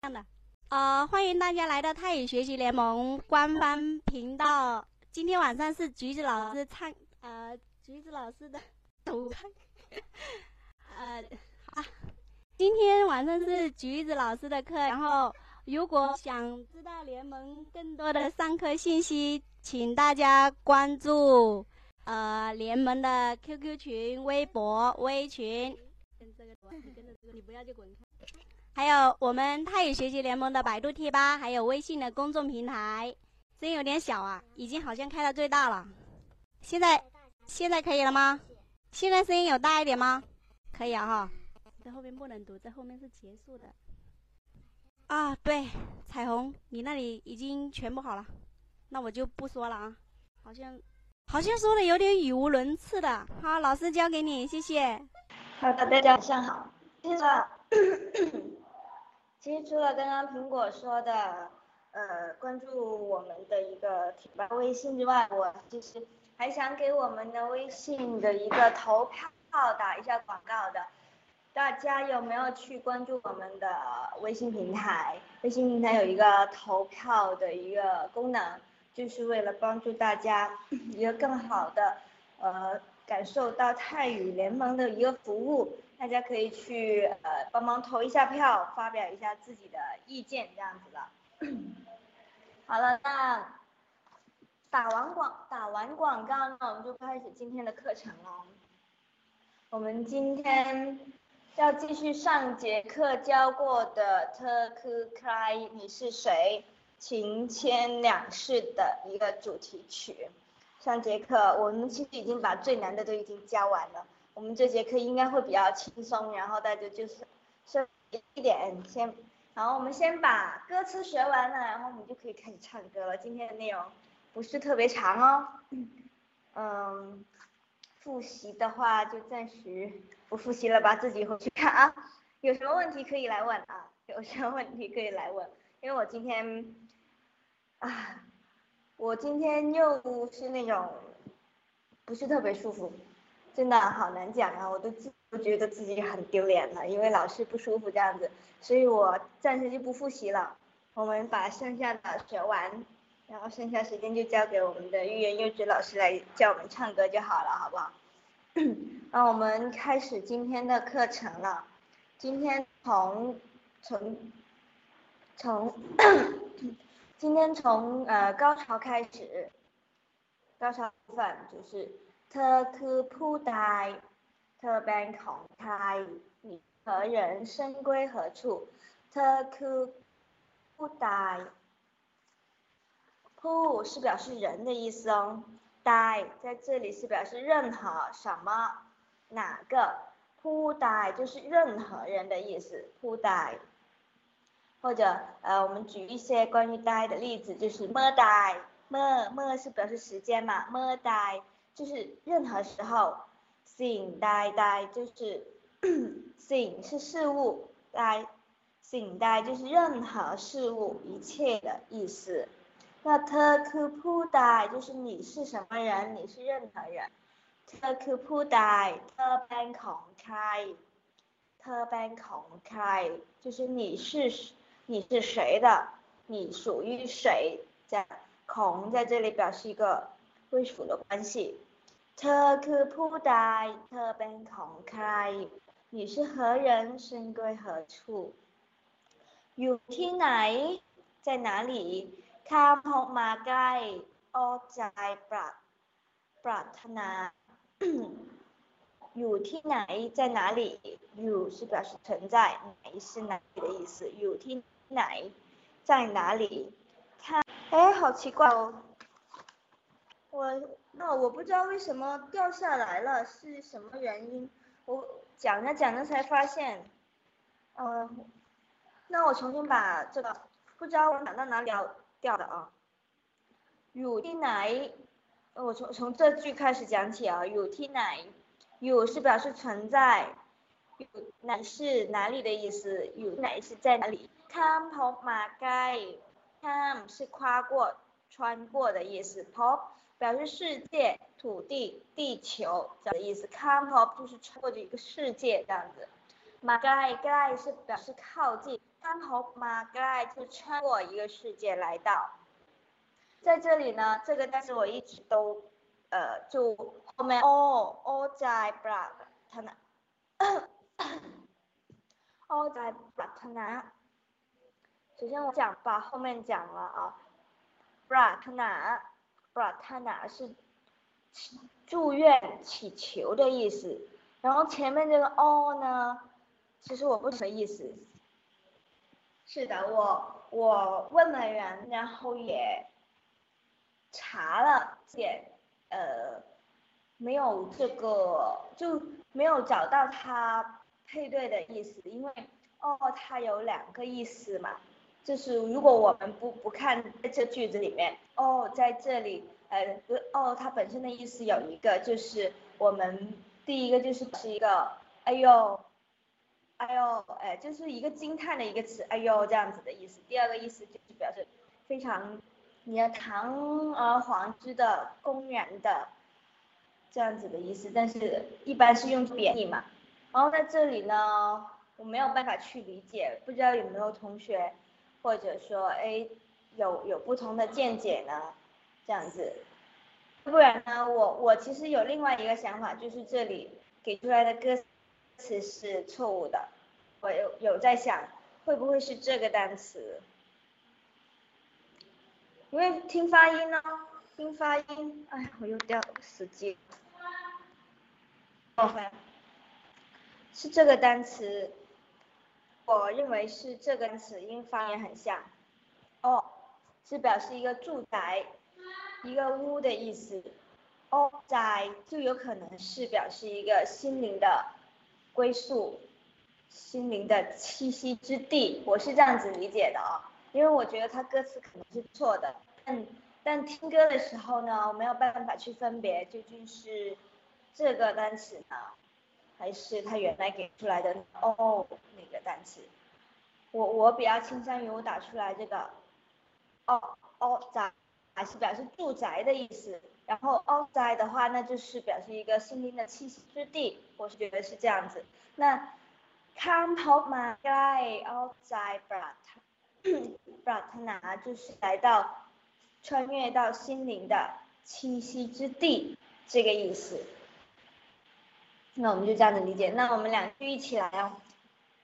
这样的，呃，欢迎大家来到泰语学习联盟官方频道。今天晚上是橘子老师唱，呃，橘子老师的读唱，呃，好，今天晚上是橘子老师的课。然后，如果想知道联盟更多的上课信息，请大家关注呃联盟的 QQ 群、微博、微群。跟这个，跟着这个，你不要就滚开。还有我们泰语学习联盟的百度贴吧，还有微信的公众平台，声音有点小啊，已经好像开到最大了。现在现在可以了吗？现在声音有大一点吗？可以啊哈。这后面不能读，这后面是结束的。啊，对，彩虹，你那里已经全部好了，那我就不说了啊。好像好像说的有点语无伦次的。好，老师交给你，谢谢。好的，大家晚上好。现在。其实除了刚刚苹果说的，呃，关注我们的一个微信之外，我其实还想给我们的微信的一个投票打一下广告的。大家有没有去关注我们的微信平台？微信平台有一个投票的一个功能，就是为了帮助大家一个更好的呃感受到泰语联盟的一个服务。大家可以去呃帮忙投一下票，发表一下自己的意见，这样子的。好了，那打完广打完广告呢，我们就开始今天的课程了。我们今天要继续上节课教过的 t u r k Cry 你是谁情牵两世的一个主题曲。上节课我们其实已经把最难的都已经教完了。我们这节课应该会比较轻松，然后大家就是稍一点先，然后我们先把歌词学完了，然后我们就可以开始唱歌了。今天的内容不是特别长哦，嗯，复习的话就暂时不复习了吧，自己回去看啊。有什么问题可以来问啊，有什么问题可以来问，因为我今天啊，我今天又是那种不是特别舒服。真的好难讲啊，我都自都觉得自己很丢脸了，因为老是不舒服这样子，所以我暂时就不复习了。我们把剩下的学完，然后剩下时间就交给我们的寓言幼稚老师来教我们唱歌就好了，好不好？那我们开始今天的课程了。今天从从从 今天从呃高潮开始，高潮部分就是。 เธอคือผู้ใดเธอเป็นของใคร你何人身归何处เธอคือผู้ใดผู้是表示人的意思哦，ใ在这里是表示任何什么哪个ผู้ใ就是任何人的意思，ผู้ใ或者呃我们举一些关于ใ的例子，就是เมื่อใดเมื่อเมื่อ是表示时间嘛，เมื่อใด 就是任何时候，sing die die 就是 sing 是事物，die sing die 就是任何事物一切的意思。那 t e k u p u die 就是你是什么人，你是任何人。t e k u p u die t e b a n k o n g k a i t e b a n k o n g k a i 就是你是你是谁的，你属于谁？在孔在这里表示一个归属的关系。 เธอคือผู้ใดเธอเป็นของใคร你是何人身归何处อยู่ที่ไหน在哪里ข้ามพกมาใกล้อ้อใจปรารปรารถนาอยู่ที่ไหน在哪里อยู่是表示存在ไหน是哪里的意思อยู่ที่ไหน在哪里看哎好奇怪哦我 那我不知道为什么掉下来了，是什么原因？我讲着讲着才发现，嗯，那我重新把这个，不知道我讲到哪里掉掉的啊？有ที่ไห我从从这句开始讲起啊，有ที่ไห有是表示存在，有乃是哪里的意思？有乃是在哪里？ข้ามพมาใกล้ข้าม是跨过、穿过的意思，พ 表示世界土地地球的意思。come up 就是穿过这一个世界这样子。my guy guy 是表示靠近 come up my guy 就穿过一个世界来到。在这里呢这个单词我一直都呃就后面 all all 在 bra 它呢 all 在 bra 它呢首先我讲把后面讲了啊。Bra 它呢那 bra 他那是祝愿祈求的意思，然后前面这个哦呢，其实我不什么意思。是的，我我问了人，然后也查了点，呃，没有这个就没有找到它配对的意思，因为哦，它有两个意思嘛，就是如果我们不不看这句子里面，哦，在这里，呃，不，哦，它本身的意思有一个，就是我们第一个就是是一个，哎呦。哎呦，哎，就是一个惊叹的一个词，哎呦这样子的意思。第二个意思就是表示非常你要堂而皇之的、公然的这样子的意思，但是一般是用贬义嘛。然后在这里呢，我没有办法去理解，不知道有没有同学或者说哎有有不同的见解呢？这样子，不然呢，我我其实有另外一个想法，就是这里给出来的歌。词是错误的，我有有在想会不会是这个单词，因为听发音呢，听发音，哎，我又掉死机，哦，是这个单词，我认为是这个单词，因为发音很像，哦，是表示一个住宅，一个屋的意思，哦，宅就有可能是表示一个心灵的。归宿，心灵的栖息之地，我是这样子理解的啊，因为我觉得他歌词可能是错的，但但听歌的时候呢，我没有办法去分别究竟是这个单词呢，还是他原来给出来的哦那个单词，我我比较倾向于我打出来这个，哦哦宅，还是表示住宅的意思。然后 outside 的话，那就是表示一个心灵的栖息之地，我是觉得是这样子。那 come home my guy outside brat brat 哪就是来到穿越到心灵的栖息之地这个意思。那我们就这样子理解。那我们两句一起来哦，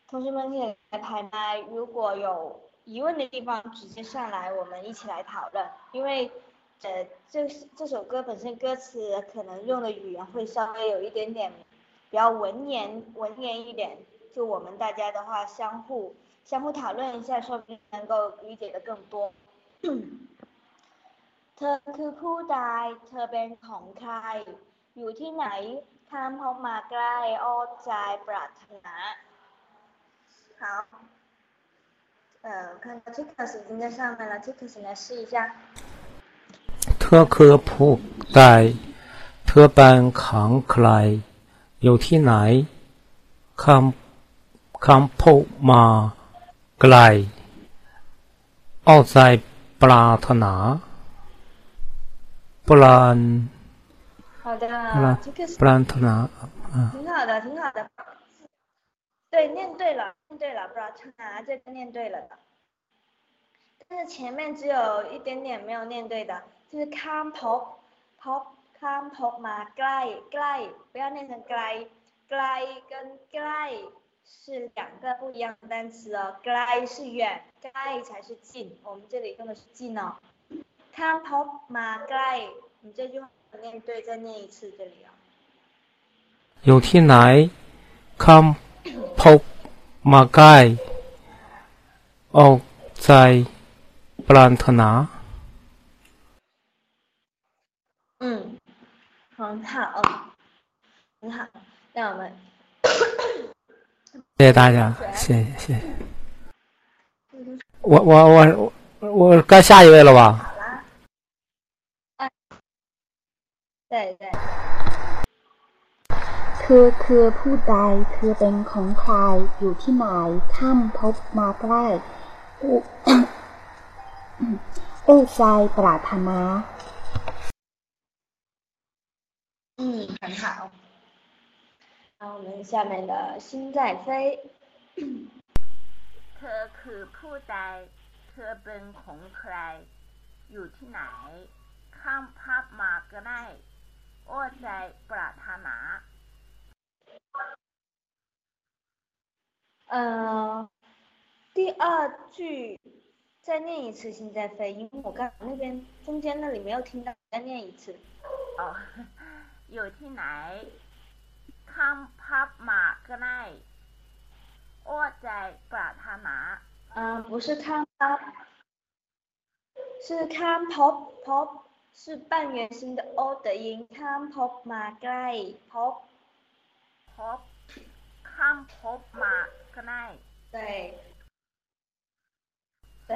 同学们可以来排麦，如果有疑问的地方直接上来，我们一起来讨论，因为。呃，这这首歌本身歌词可能用的语言会稍微有一点点比较文言文言一点，就我们大家的话相互相互讨论一下，说不定能够理解的更多。เธอคือผู้ใดเธอเป็นของใครอยู่ที่ไหนข้ามพบมาใกล้อ้อใจปรารถนา好， 呃，看到 Tickets 已经在上面了，Tickets 来试一下。เธอคือผู้ใดเธอเป็นของใคร อยู่ที่ไหนคำคำพูดมาไกลเอาใจปรารถนาปราน好的，这个是ปรารถนา挺好的，挺好的。 对，念对了，念对了，不知道唱啊，这个念对了的。但是前面只有一点点没有念对的，就是 come pop pop come pop 嘛，gly gly 不要念成 gly gly 跟 gly 是两个不一样的单词哦，gly 是远，gly 才是近，我们这里用的是近哦。come pop 嘛 gly，你这句话念对，再念一次这里啊。有天来，come。หนคำพบมาใกล้ออกใจปรารถนา很好，很好，那我们谢谢大家，谢谢谢谢。我我我我该下一位了吧？好啦，哎，对对。 เธอคือผู้ใดเธอเป็นของใครอยู่ที่ไหนข้ามพบมาใกล้โอ้ใจปรารถนา嗯，很好。那我们下面的心在飞。 ธอคือผู้ใด เธอเป็นของใคร อยู่ที่ไหน ข้ามภาพมาก็ได้โอ้ใจปรารถนา 呃，第二句再念一次心在飞，因为我刚那边中间那里没有听到，再念一次。 อ๋อ อยู่ที่ไหน ข้ามภาพมาก็ได้โอ้ใจปรารถนา 嗯，不是看 pop，是看 pop pop，是半圆形的 o 的音，看 pop 嘛 g l pop， พบ ข้ามพบมา ก็ได้ 对，对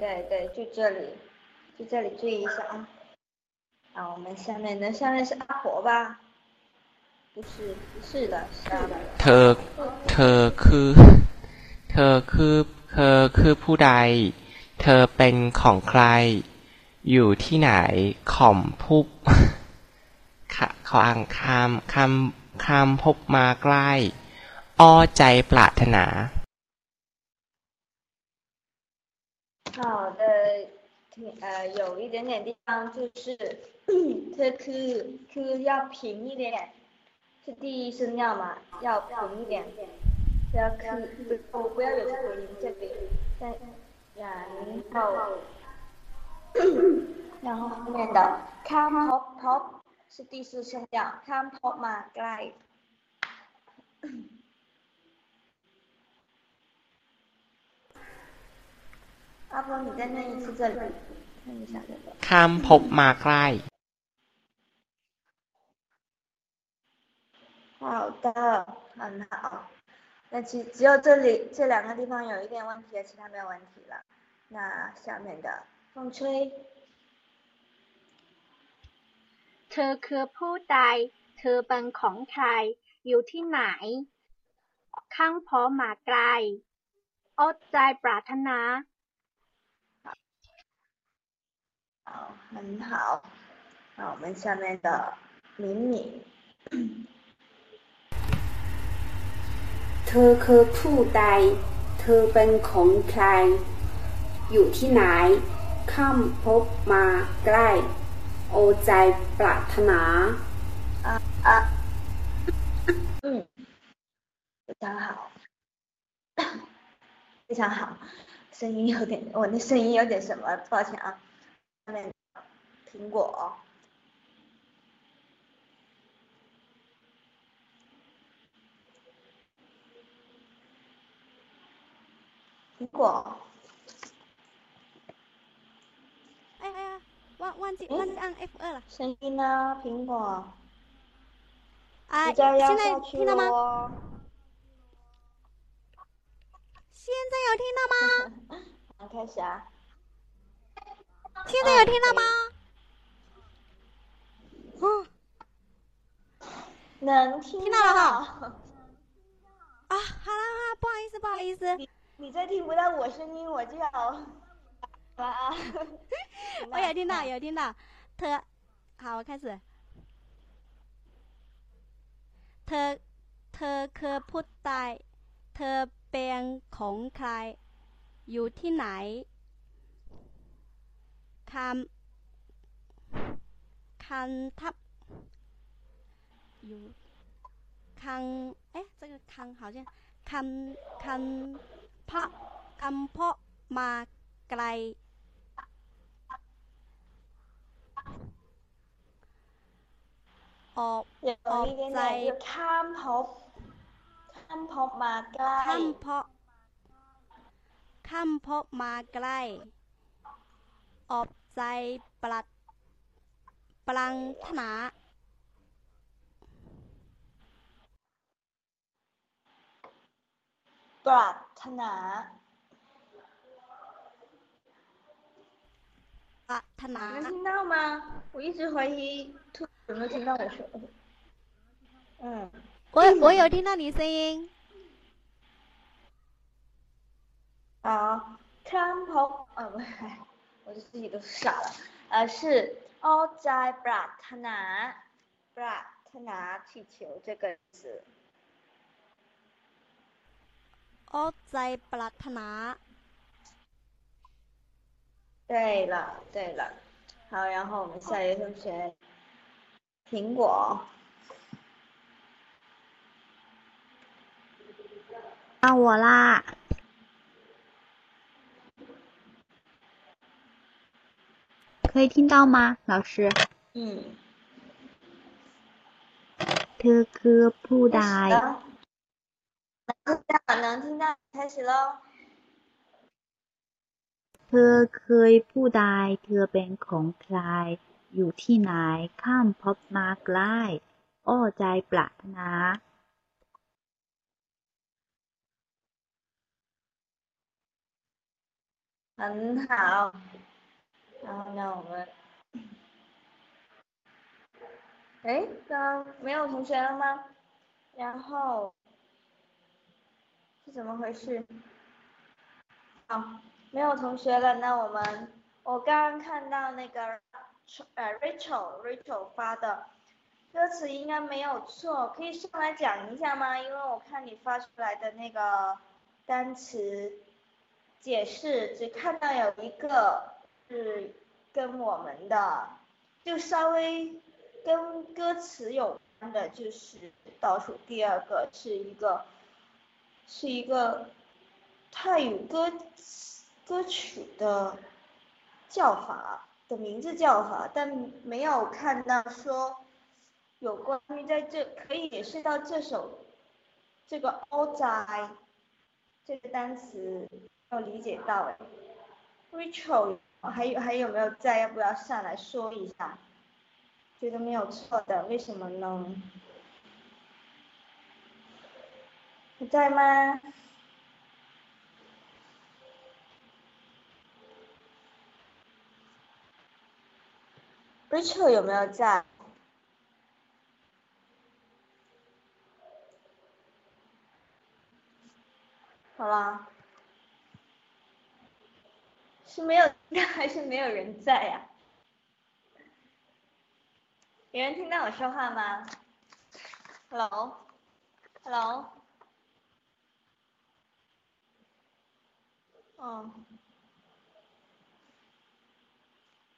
对对，就这里，就这里注意一下啊。好，我们下面呢，下面是阿婆吧？不是，不是的，是阿婆。 เธอ เธอคือ เธอคือ เธอคือผู้ใด เธอเป็นของใคร อยู่ที่ไหน ข่อมพุบ ค่ะเขาอ่างคามคำคำพบมาใกล้ อ้อใจปรารถนา 好的，挺呃，有一点点地方就是特科科要平一点，是第一声要嘛，要平一点，不要科不哦不要有口音这里，再然后然后后面的 come pop pop 是第四声调，come pop 嘛 glide。 阿波，你再念一次这里，看一下这个。 ข้ามพบมาใกล้ 好的，很好。那其只有这里这两个地方有一点问题了，其他没有问题了。那下面的风吹， เธอคือผู้ใด เธอเป็นของใคร อยู่ที่ไหน ข้างพอมาไกลอดใจปรารถนา 好，很好。好，我们下面的敏敏， เธอคือผู้ใด เธอเป็นของใคร อยู่ที่ไหน ข้ามพบมาใกล้ โอใจปรารถนา 嗯，非常好，非常好。声音有点，我的声音有点什么，抱歉啊。 苹果，苹果，哎哎呀，忘忘记忘记按 F 二了。声音呢？苹果，啊，比较要现在听到吗？现在有听到吗？好，开始啊。现在有听到吗？哦能听听到了哈到。啊，好了好了，不好意思不好意思，你你再听不到我声音，我就要完啊。我有听到有听到，เธอ好，我开始。เธอเธอคือผู้ใดเธอเป็นของใคร อยู่ที่ไหน คำคันทับอยู่คัง哎，这个คัง好像คันคันพระคำเพาะมาไกล ออก 有一点点，就看婆，看婆嘛 ข้าม 该， เพาะข้ามเพาะมาใกล้ ออบ ใจปลัด ปลังถนา ปรารถนา ปรารถนา 能听到吗？我一直怀疑兔有没有听到我说。嗯，我我有听到你声音，好，看婆，呃，不 我自己都傻了呃是 all day black pana black pana 气球这个词 all day black pana 对了对了好然后我们下一位同学苹果到我啦可以听到吗，老师？嗯。เธอคือผู้ใด能听到，能听到，开始喽。เธอเคยผู้ใดเธอเป็นของใคร อยู่ที่ไหน ข้ามพบมาใกล้อ้อใจปรารถนา很好， 然后呢，我们，哎，刚刚没有同学了吗？然后是怎么回事？好，没有同学了，那我们，我刚刚看到那个呃 Rachel Rachel 发的歌词应该没有错，可以上来讲一下吗？因为我看你发出来的那个单词。解释只看到有一个是跟我们的，就稍微跟歌词有关的，就是倒数第二个是一个是一个泰语歌歌曲的叫法的名字叫法，但没有看到说有关于在这可以解释到这首这个 all 仔这个单词。要理解到哎，Rachel 还有还有没有在？要不要上来说一下？觉得没有错的，为什么呢？你在吗？Rachel 有没有在？好啦。是没有 还是没有人在呀？有人听到我说话吗？Hello，Hello，哦，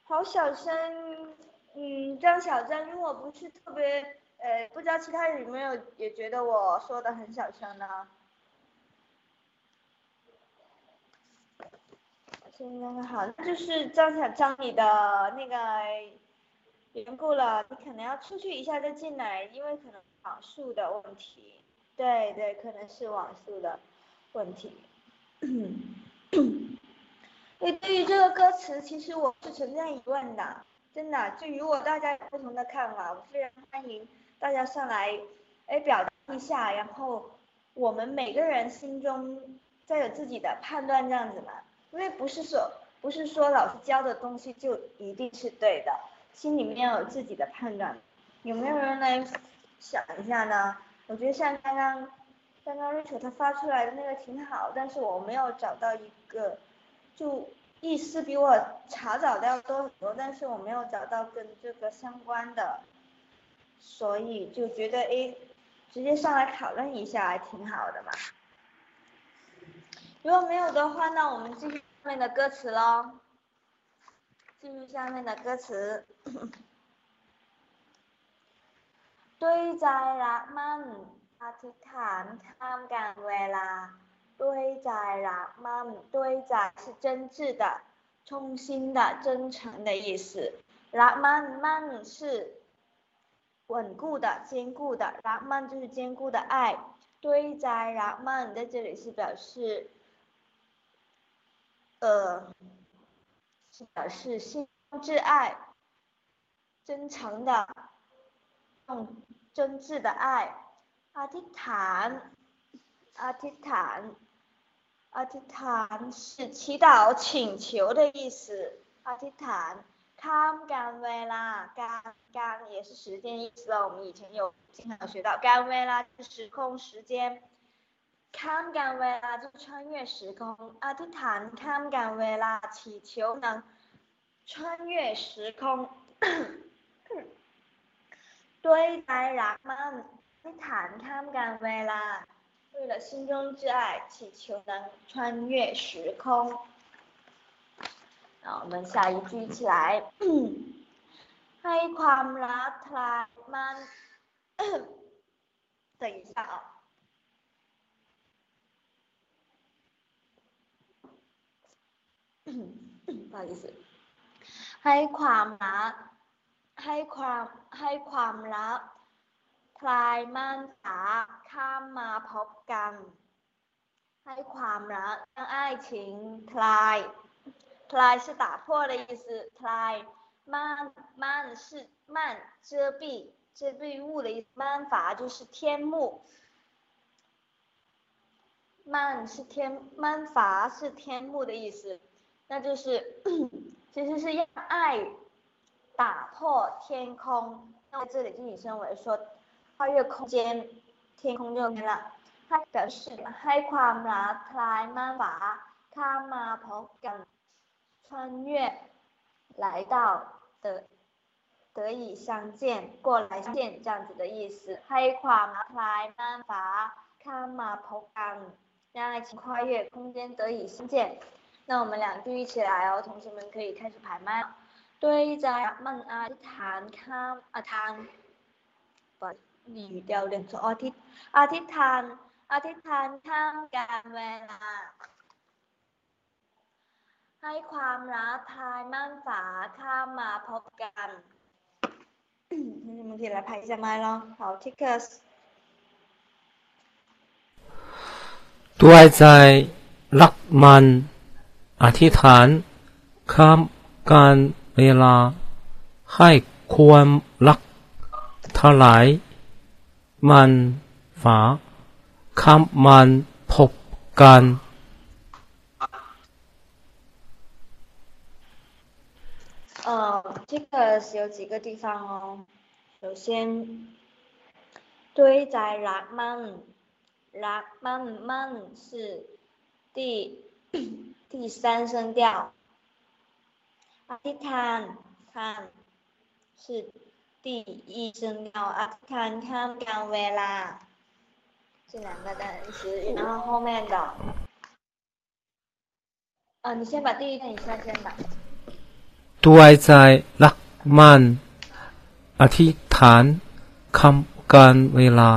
好小声，嗯，张小张，如果不是特别，呃，不知道其他人有没有也觉得我说的很小声呢？声音刚刚好，那就是张小张你的那个缘故了，你可能要出去一下再进来，因为可能网速的问题。对对，可能是网速的问题。对，对于这个歌词，其实我是存在疑问的，真的。就如果大家有不同的看法，我非常欢迎大家上来，哎，表达一下，然后我们每个人心中再有自己的判断，这样子嘛。因为不是说不是说老师教的东西就一定是对的，心里面要有自己的判断。有没有人来想一下呢？我觉得像刚刚刚刚 Rachel 他发出来的那个挺好，但是我没有找到一个，就意思比我查找的要多很多，但是我没有找到跟这个相关的，所以就觉得哎，直接上来讨论一下还挺好的嘛。如果没有的话，那我们继续下面的歌词喽。继续下面的歌词。对ใจรักมั่นอธิษฐานข้ามกันเวลา对ใจรักมั่น对ใจ是真挚的、衷心的、真诚的意思。รักมั่นมั่น是稳固的、坚固的，รักมั่น就是坚固的爱。对ใจรักมั่น在这里是表示。 呃，是表示心挚爱，真诚的，用真挚的爱。阿提坦，阿提坦，阿提坦是祈祷、请求的意思。阿提坦，康甘维拉，甘甘也是时间意思了。我们以前有经常学到，甘维拉是时空、时间。ข้ามการเวลา就穿越时空อธิษฐานข้ามการเวลา祈求能穿越时空ด้วยใจรักมั่นอธิษฐานข้ามการเวลา 为了心中之爱，祈求能穿越时空。那我们下一句一起来。ให้ความรักคลายมัน等一下啊。 不好意思。ให้ความรักให้ความให้ความรักคลายมันฟ้าข้ามมาพบกัน ให้ความรัก让爱情คลายคลาย是打破的意思คลาย漫漫是漫遮蔽遮蔽物的意思，漫法就是天幕，漫是天漫法是天幕的意思， 那就是其实是让爱打破天空。那这里就引申为说跨越空间，天空就没了。它表示ให้ความรักคลายมันฟ้าข้ามมาพบกัน穿越来到的得以相见，过来相见这样子的意思。ให้ความรักคลายมันฟ้าข้ามมาพบกัน让爱情跨越空间得以相见。 那我们两句一起来哦，同学们可以开始排麦。对在มันอธิษฐานข้ามอทาน不你语调有点错。อธิอธิษฐานอธิษฐานข้ามการเวลา ให้ความรักทายมั่นฝาข้ามมาพบกัน你们可以来拍一下麦咯。好，Tickers。ด้วยใจรักมัน อธิษฐานข้ามการเวลา ให้ความรักทลาย มันฝาข้ามมันพบกัน 呃，这个是有几个地方哦。首先，堆在รักมันรักมันมัน是第 第三声调，อธิษฐานทาน是第一声调，อธิษฐานข้ามการเวลา这两个单词，然后后面的，啊，你先把第一遍一下先吧。 ด้วยใจรักมัน อธิษฐานคำการเวลา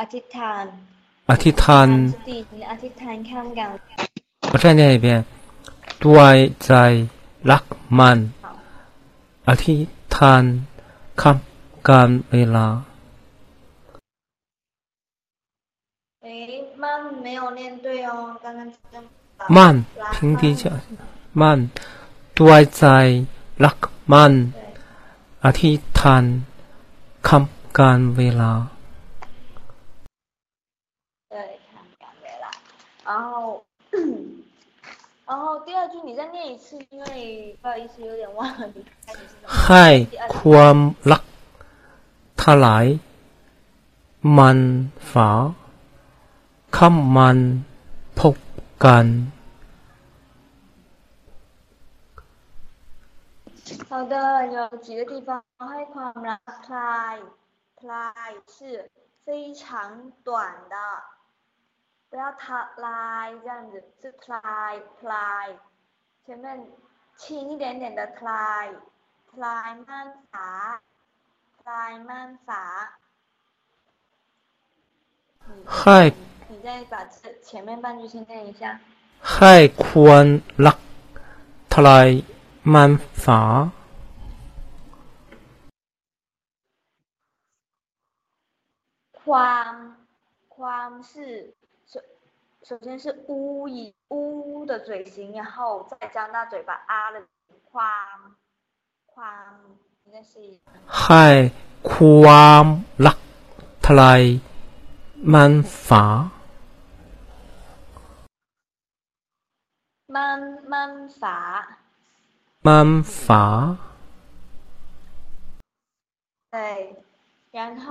อธิษฐาน อธิษฐาน 是第一，อธิษฐานข้ามกัน 我再念一遍ด้วยใจรักมัน อธิษฐานคำการเวลา 诶，慢没有念对哦，刚刚真的 มัน平地叫มันด้วยใจรักมัน อธิษฐานคำการเวลา 然后，然后第二句你再念一次，因为不好意思，有点忘了你开始是怎么。 ให้ความรักทลาย มันฝาข้ามมันพบกัน 好的，有几个地方ให้ความรักคลายคลาย是非常短的， 不要它来这样子，是คลายคลาย前面轻一点点的คลายคลายม่านฝาคลายม่านฝา。 ให้ 你再把这前面半句先念一下。 ให้ควรรักทลายมันฝา ความความ是 首首先是呜以呜的嘴型，然后再加那嘴巴啊的ความความ你再试一下。 ให้ความรักทลายมันฝา มันมันฝา มันฝา 对，然后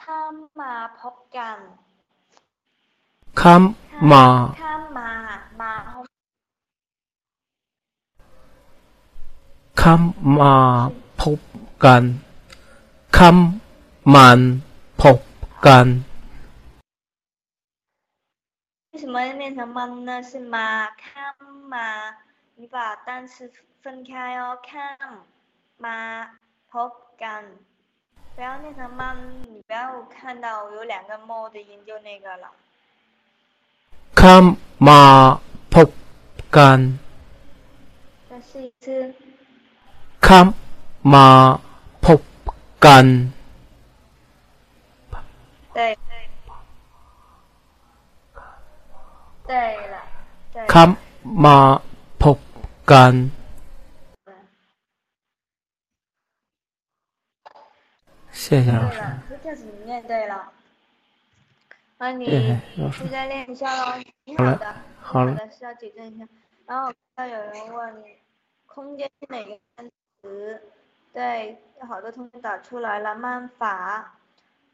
ข้ามมาพบกัน ข้ามมา ข้ามมามา后 ข้ามมาพบกันข้ามมันพบ กัน 为什么念成man 呢？是มาข้ามมา，你把单词分开哦，ข้ามมาพบกัน，不要念成 man，你不要看到有两个 mo 的音就那个了。 ข้ามมาพบกัน 再试一次， ข้ามมาพบกัน 对对，对了，对。 ข้ามมาพบกัน 谢谢老师。对了，这样子你念对了。 那你哎老师你再练一下喽。挺好的，好的，是要纠正一下。然后我看到有人问你，空间是哪个单词？对，有好多同学打出来了，慢法。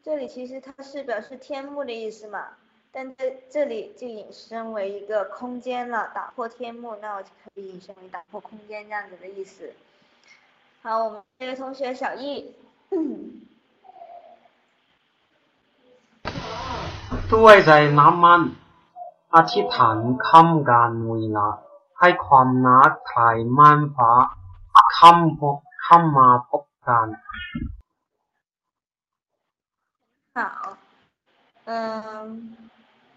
这里其实它是表示天幕的意思嘛，但这这里就引申为一个空间了，打破天幕，那我就可以引申为打破空间这样子的意思。好，我们这位同学小易。ด้วยใจน้ำมัน อธิษฐานค่ำการเวลาให้ความรักคลายม่านฟ้าค่ำพบค่ำมาพบกัน 好，嗯，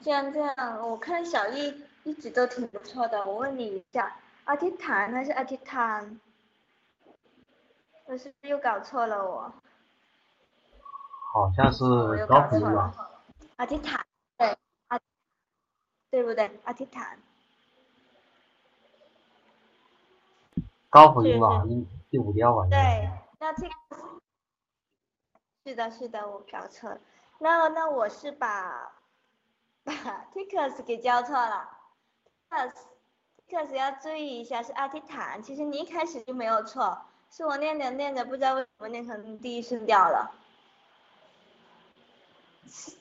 这样这样，我看小易一直都挺不错的。我问你一下，阿提坦还是阿提坦？我是不是又搞错了我？好像是我又高 阿提坦，对，阿，对不对？阿提坦，高普音吧，音第五调吧。对，那这个是的，是的，我搞错了。那那我是把把 tickets 给教错了。Ticus 要注意一下是阿提坦，其实你一开始就没有错，是我念着念着不知道为什么念成第一声调了。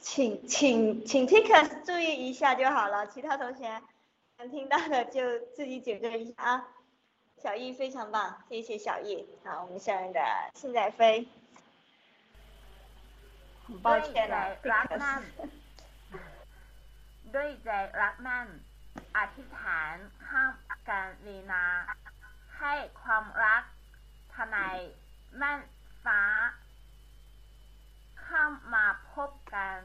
请请请 Ticus 注意一下就好了，其他同学能听到的就自己纠正一下啊。小易非常棒，谢谢小易。好，我们下面的信仔飞。很抱ด้วยใจ 歉了 รัก ，Ticus มั่น ด้วยใจรักมั่น อธิษฐานข้ามการเวลาให้ความรักทนายม่านฟ้า ข้ามมาพบกัน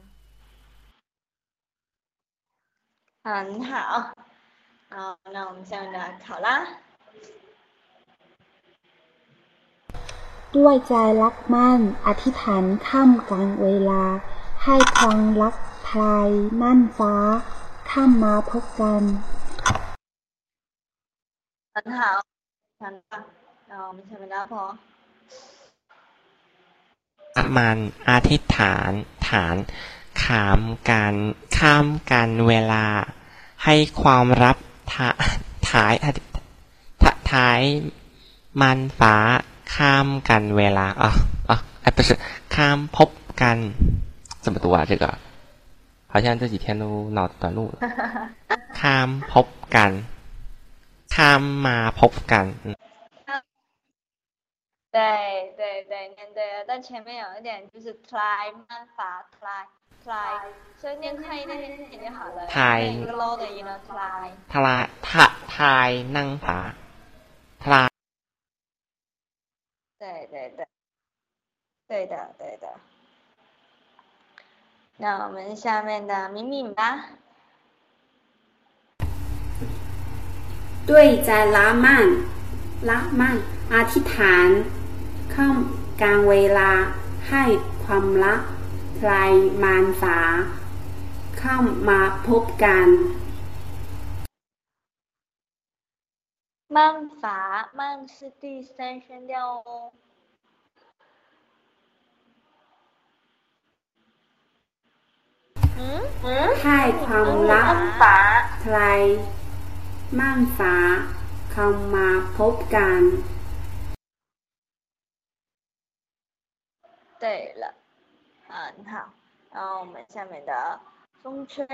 很好。好，那我们下面的考拉。 ด้วยใจรักมั่น อธิษฐานข้ามกลางเวลา ให้ความรักพลายม่านฟ้า ข้ามมาพบกัน 很好，很棒。那我们下面的阿 婆。 มันอธิษฐานฐานขามการข้ามกันเวลา ให้ความรับทะท้ายอธิทะท้ายมันฟ้าข้ามกันเวลา啊啊哎不是ข้ามพบกัน怎么读啊这个好像这几天都脑子短路了ข้ามพบกัน ข้ามมาพบกัน嗯 对对对，念对了，但前面有一点就是 try 慢发 try try，所以念快一点点就好了。太一个老的音了，try。太太太难发，try。对对对，对的对的。那我们下面的敏敏吧。对，在拉曼，拉曼阿提坦。 ข้ามกลางเวลา ให้ความรักพลายมารฟ้า เข้ามาพบกัน 慢法慢是第三声调哦。嗯嗯， ให้ความรัก 法 พลายม่านฟ้า เข้ามาพบกัน 对了，很好。然后我们下面的风吹。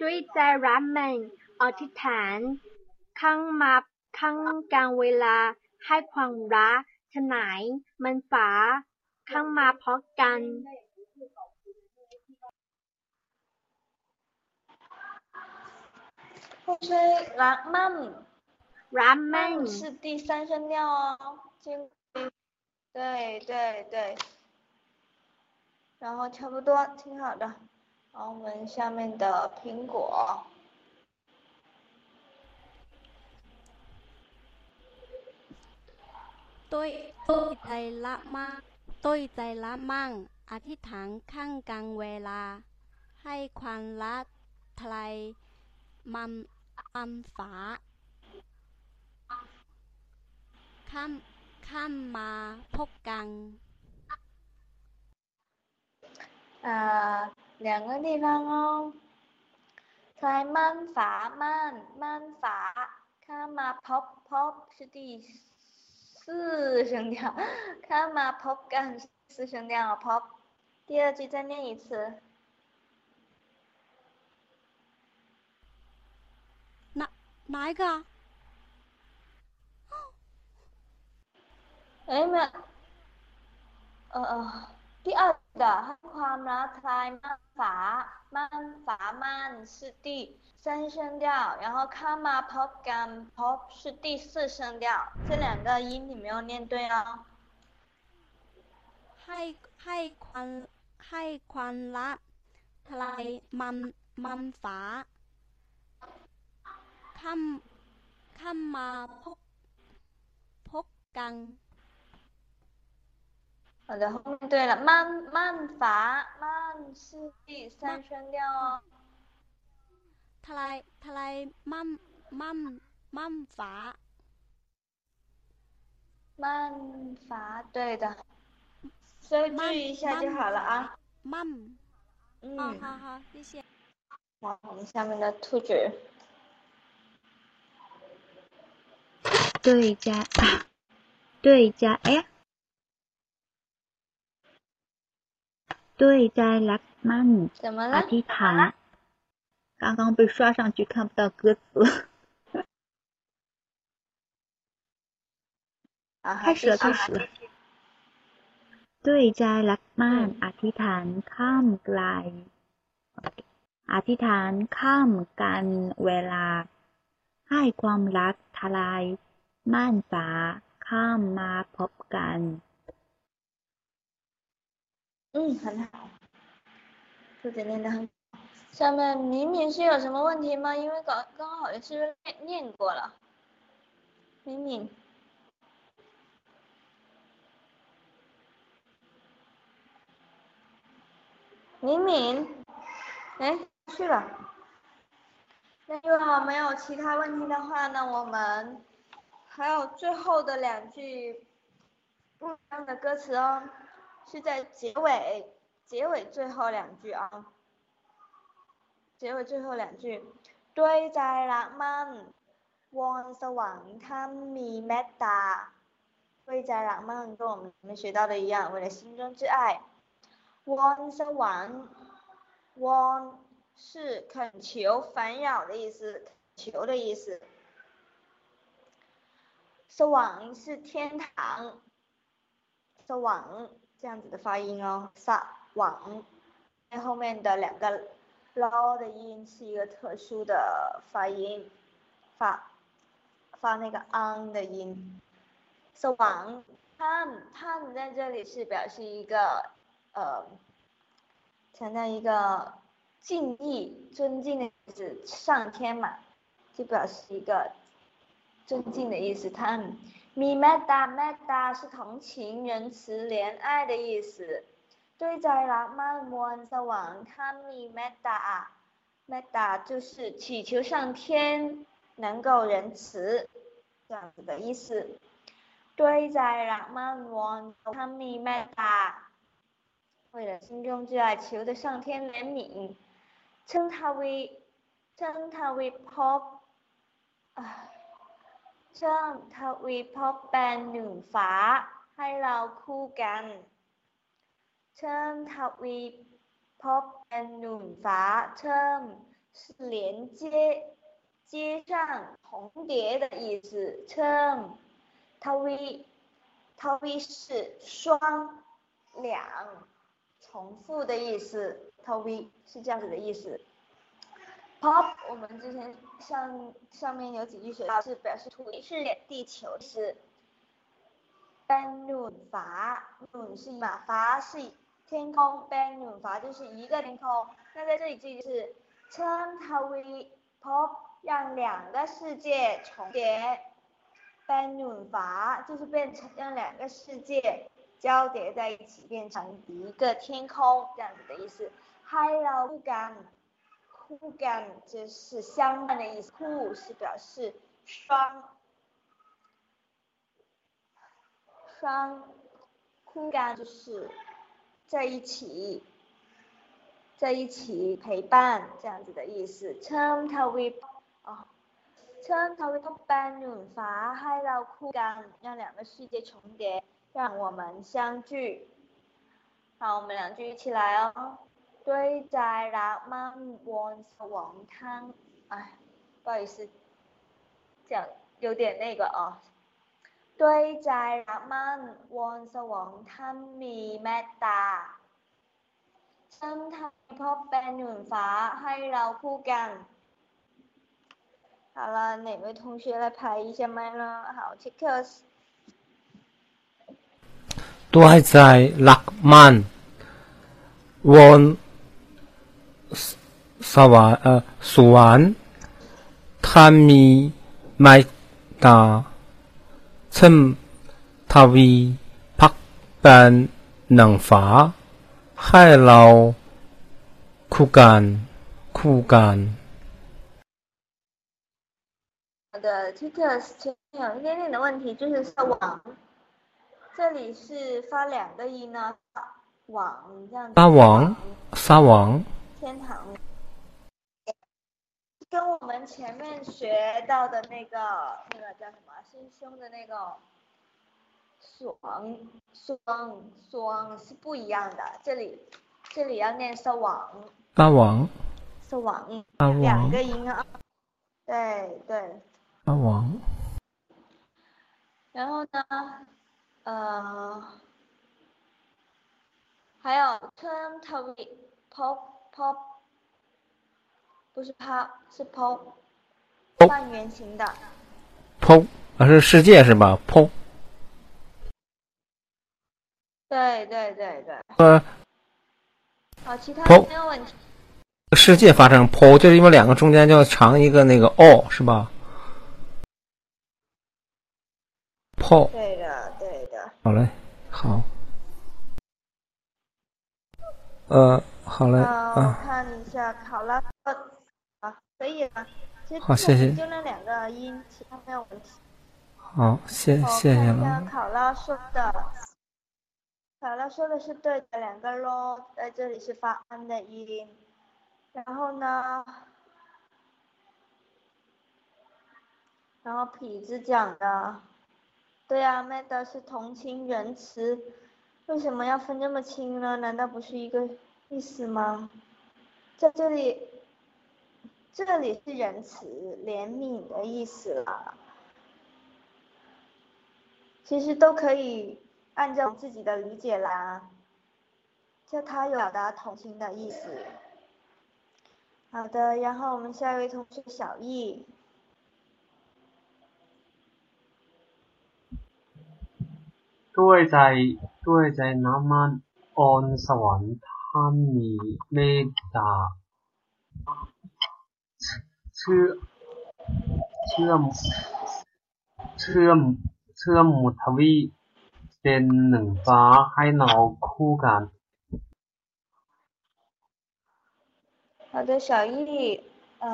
ด้วยใจรักมันอธิษฐานข้างมาข้างกลางเวลา ให้ความรัก ฉไหนมันฝาข้างมาพบกัน会吹拉曼，拉 曼是第三声调哦，经对对对，然后差不多挺好的，然后我们下面的苹果。ตุ้ยตุ้ยใจละมากตุ้ยใจละมั่ง อธิษฐานข้างกลางเวลา ให้ควันละทลายมัมมัมฝา ข้ามข้ามมาพบกัน啊，两个地方哦，在曼法曼曼法，看嘛 pop pop 是第四声调，看嘛 pop 干四声调 pop，第二句再念一次。哪哪一个？ 哎没有，呃呃，第二的ให้ความรักทลายม่านฟ้าม่านฟ้าม่าน是第三声调，然后看嘛 pop 干 pop 是第四声调，这两个音你没有念对哦。ให้ให้ควันให้ควันละทลายมัมมัมฝาข้ามข้ามมาพบพบกัน 好的，后面对了，慢慢法慢是第三声调哦。ทลายทลายมัมมัมมัมฝา慢法对的，收据一下就好了啊。มัม嗯，哦，好好，谢谢。好，我们下面的兔子。对加对加 f 对在 รักมั่น怎么อ了？ธิษฐาน刚刚被刷上去看不到歌词了。啊，开始了，开始了。ด้วยใจรักมั่นอธิษฐานข้ามไกล อธิษฐานข้ามกันเวลา ให้ความรักทลายม่านฟ้าข้ามมาพบกัน 嗯，很好，兔子念的很好。下面明明是有什么问题吗？因为刚刚好像是念念过了。明明，明明，哎，去了。那如果没有其他问题的话呢，我们还有最后的两句不一样的歌词哦，是在结尾，结尾最后两句啊。结尾最后两句，ด้วยใจรักมั่นวอนสวรรค์ท่านมีเมตตาด้วยใจรักมั่น跟我们前面学到的一样，为了心中之爱。วอนสวรรค์วอน是恳求、烦扰的意思，求的意思。สวรรค์是天堂，สวรรค์ 这样子的发音哦，撒网那后面的两个捞的音是一个特殊的发音，发发那个 on 的音。撒网 time time 在这里是表示一个呃，强调一个敬意，尊敬的意思。上天嘛就表示一个尊敬的意思 time。ME mad ME DA 是同情仁慈怜爱的意思。对在浪漫的夜晚，他 ME ME DA ME DA 就是祈求上天能够仁慈。这样子的意思。对在拉曼的夜，他 ME ME DA 为了心中最爱求得上天怜悯。称他为称他为 HOPE。 称他为 pop เป็นหนึ่งฟ้าให้เราคู่กันเชิญทวีพบเป็นหนึ่งฟ้าเชิญ是连接接上重叠的意思เชิญทวีท ทวี是双两重复的意思，ทวี是这样子的意思。 Pop 我们之前上上面有几句学到是表示土地是地球是。班努法，努是马，法是天空，班努法就是一个天空。那在这里这就是称 tawi pop 让两个世界重叠，班努法就是变成让两个世界交叠在一起，变成一个天空这样子的意思。Hello，酷感，酷空干就是相伴的意思，空是表示双双空干，就是在一起在一起陪伴这样子的意思。turn to be turn to be by 发，还要空干，让两个世界重叠，让我们相聚。好，我们两句一起来哦。 对ใจรักมั่นวนสวงทั้ง哎，不好意思，这样有点那个哦。ด้วยใจรักมั่นวอนสวงท่านมีเมตตาฉันทำพบเป็นหนุนฟ้าให้เราคู่กัน好了，哪位同学来排一下麦呢？好 t i k e s ด้วยใจรักมั่นวอน สวรรค์เอ่อสวรรค์ท่านมีเมตตา趁他为พักเป็นหนังฟ้าให้เราคู่กันคู่กัน好的，Titus 前面有一点点的问题，就是说网，这里是发两个音呢，网这样子。撒网，撒网。 天堂。跟我们前面学到的那个那个叫什么心胸的那个爽爽爽是不一样的，这里这里要念是网，大王，是网，王，两个音啊，对对，大王。然后呢，呃，还有 turn to pop pop。不是抛，是抛，半圆形的。抛，啊是世界是吧？抛。对对对对。呃。好，其他没有问题。世界发生抛，就是因为两个中间就要长一个那个哦，是吧？抛。对的，对的。好嘞，好。呃，好嘞。我看一下，考了。可以了，好，谢谢。就那两个音，其他没有问题。好，谢谢谢了。考拉说的，考拉说的是对的，两个咯，在这里是发安的音。然后呢，然后痞子讲的，对啊，麦德是同情仁慈，为什么要分这么清呢？难道不是一个意思吗？在这里。这里是仁慈、怜悯的意思了，其实都可以按照自己的理解啦。就他有表达同情的意思。好的，然后我们下一位同学小易。ด้วยใจด้วยใจน้ำมันอ่อนสวรรค์ ท่านมีเมตตาเชื่อเชื่อมเชื่อมเชื่อมมุทวีเป็นหนึ่งฟ้าให้เราคู่กัน好的，小易，呃，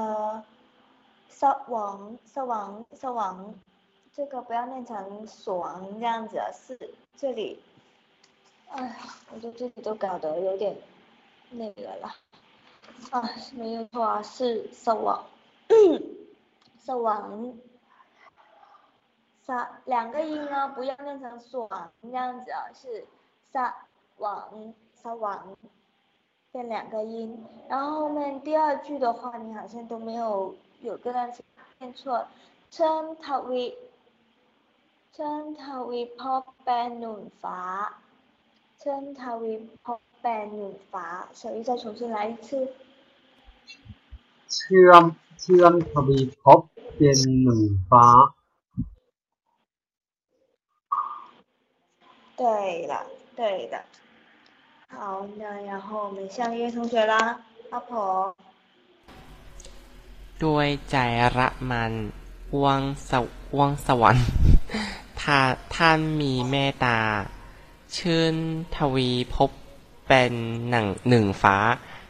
สว่างสว่างสว่าง这个不要念成爽这样子，是这里， 哎呀，我觉得自己都搞得有点那个了。啊，没有错啊，是色网，色网，撒两个音啊，不要念成爽那样子啊，是撒网撒网，变两个音。然后后面第二句的话，你好像都没有有个单词念错，turn to we，turn to we pop band 暖发。เป็นหนุนฟ้าเชิญทวีพบเป็นหนุนฟ้า小鱼再重新来一次เชื่อมเชื่อมทวีภพเป็นหนึ่งฟ้า对了，对的。好，那然后我们下一位同学啦，阿婆。 ด้วยใจระมันว่างสวว่างสวรรค์ ถ้าท่านมีเมตตา ชื่นทวีภพเป็นหนึ่งหนึ่งฟ้า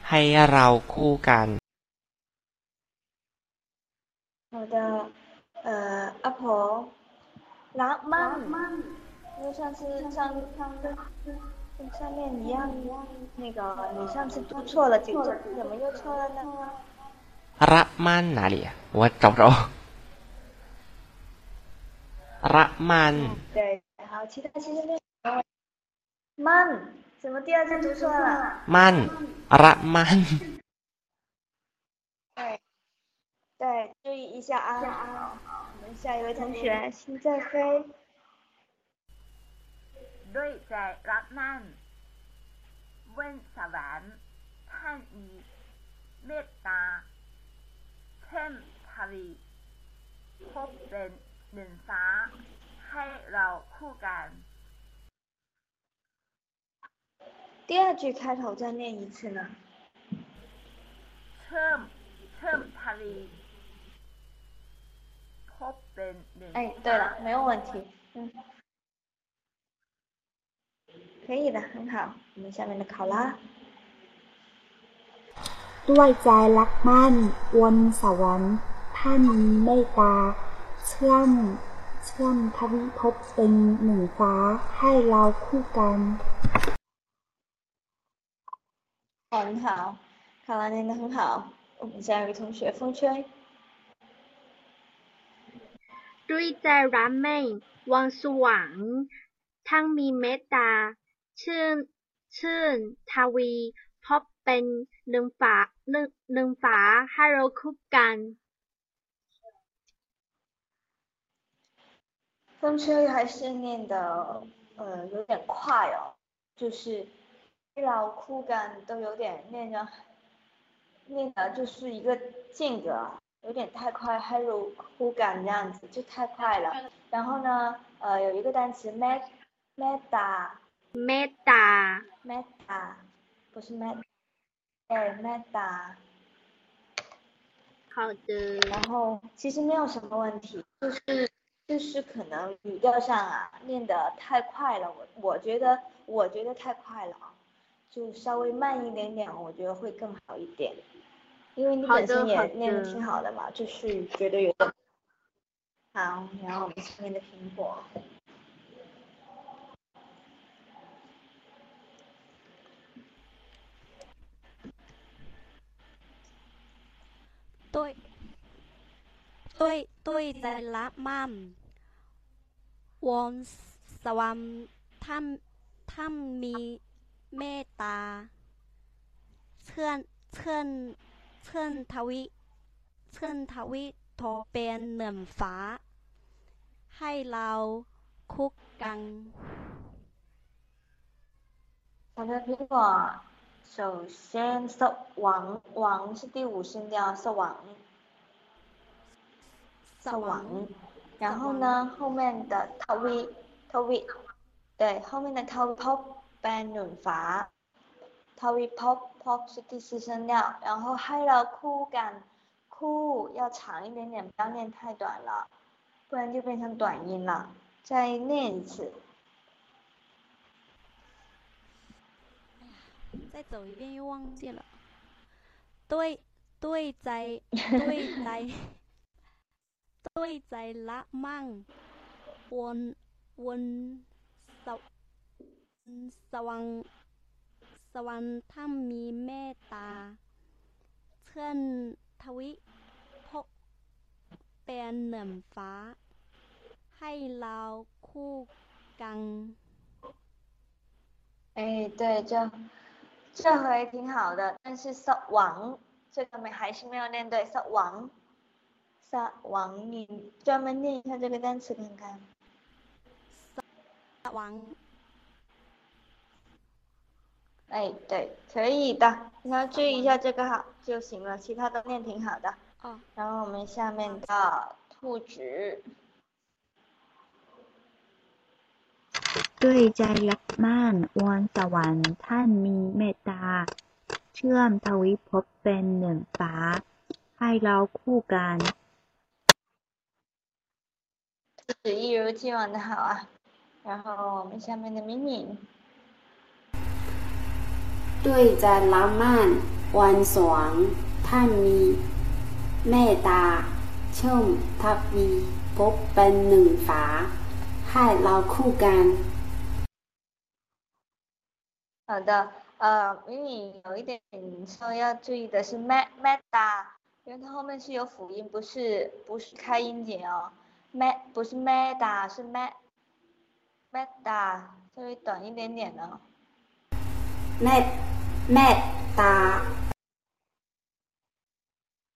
ให้เราคู่กัน 好的，呃，阿婆，拉曼，就像是上上跟上面一样，那个你上次读错了几个，怎么又错了呢？ ระมัน哪里啊？我找不着。ระมัน 对，好，其他其实没有。 曼，怎么第二次读错了？ มันระมัน 对，对，注意一下啊。好，我们下一位同学，心在飞。 ด้วยใจรักมั่นเว้นสวรรค์ท่านมีเมตตา เช่นทวีพบเป็นหนึ่งฟ้า ให้เราคู่กัน 第二句开头再念一次呢？ เชื่อมเชื่อมทวีพบเป็นหนึ่ง 哎，对了，没有问题，嗯，可以的，很好。我们下面的考拉， ด้วยใจรักมั่นวนสวรรค์ท่านมีเมตตา เชื่อม เชื่อมทวิภพเป็นหนึ่งฟ้า ให้เราคู่กัน 很好，考拉念的很好。我们下一位同学风吹， ด้วยใจรักไม่วังสวรรค์ทั้งมีเมตตา ชื่น ชื่น ทวีพบเป็นหนึ่งฝาหนึ่งหนึ่งฝาให้เราคู่กัน 风吹还是念的呃有点快哦，就是 疲劳、枯感都有点那个，那个就是一个间隔，有点太快，hello 酷感这样子，就太快了。然后呢，呃，有一个单词，met meta，meta meta，不是 met，哎，meta 好的。然后其实没有什么问题，就是就是可能语调上啊，念的太快了，我我觉得我觉得太快了啊。就稍微慢一点点，我觉得会更好一点，因为你本身也那的挺好的嘛，就是觉得有的。好，然后我们下面的苹果。对，对对的啦，妈，王小王汤汤米。 รักมั่นวอนสวรรค์ท่านท่านมีเมตตา เชื่อนเชื่อนเชื่อนทวิเชื่อนทวิโทเป็นหนึ่งฟ้า ให้เราคุกกัน 好的，苹果，首先是王，王是第五声调，是王，是王。然后呢，后面的 t v t v 对，后面的 t v pop เป็นหนุนฟ้า t v pop pop 是第四声调，然后 h 了คู่กันคู่要长一点点，不要念太短了，不然就变成短音了。再念一次。再走一遍又忘记了。ด้วยด้วยใจด้วยใจด้วยใจละมั่งวนวนสว สว่างสวรรค์ถ้ามีเมตตา เชื่อนทวิพบเป็นหนึ่งฟ้า ให้เราคู่กัน 哎，对，这这回挺好的，但是色王这个没还是没有念对，色王，色王，你专门念一下这个单词看看。 王。 哎，对，可以的，你要注意一下这个好就行了，其他都念挺好的。哦。然后我们下面的兔子。ด้วยใจรักมั่นวอนสวรรค์ท่านมีเมตตา เชื่อมทวิภพเป็นหนึ่งฟ้า ให้เราคู่กัน。兔子一如既往的好啊，然后我们下面的敏敏。 ด้วยใจรักมั่นวอนสวรรค์ท่านมีเมตตา เชื่อมทวีภพเป็นหนึ่งฟ้า ให้เราคู่กัน。好的，呃，敏敏有一点说要注意的是 “met meta”，因为它后面是有辅音，不是不是开音节哦。met 不是 meta，是 met meta，稍微短一点点的。 met meta。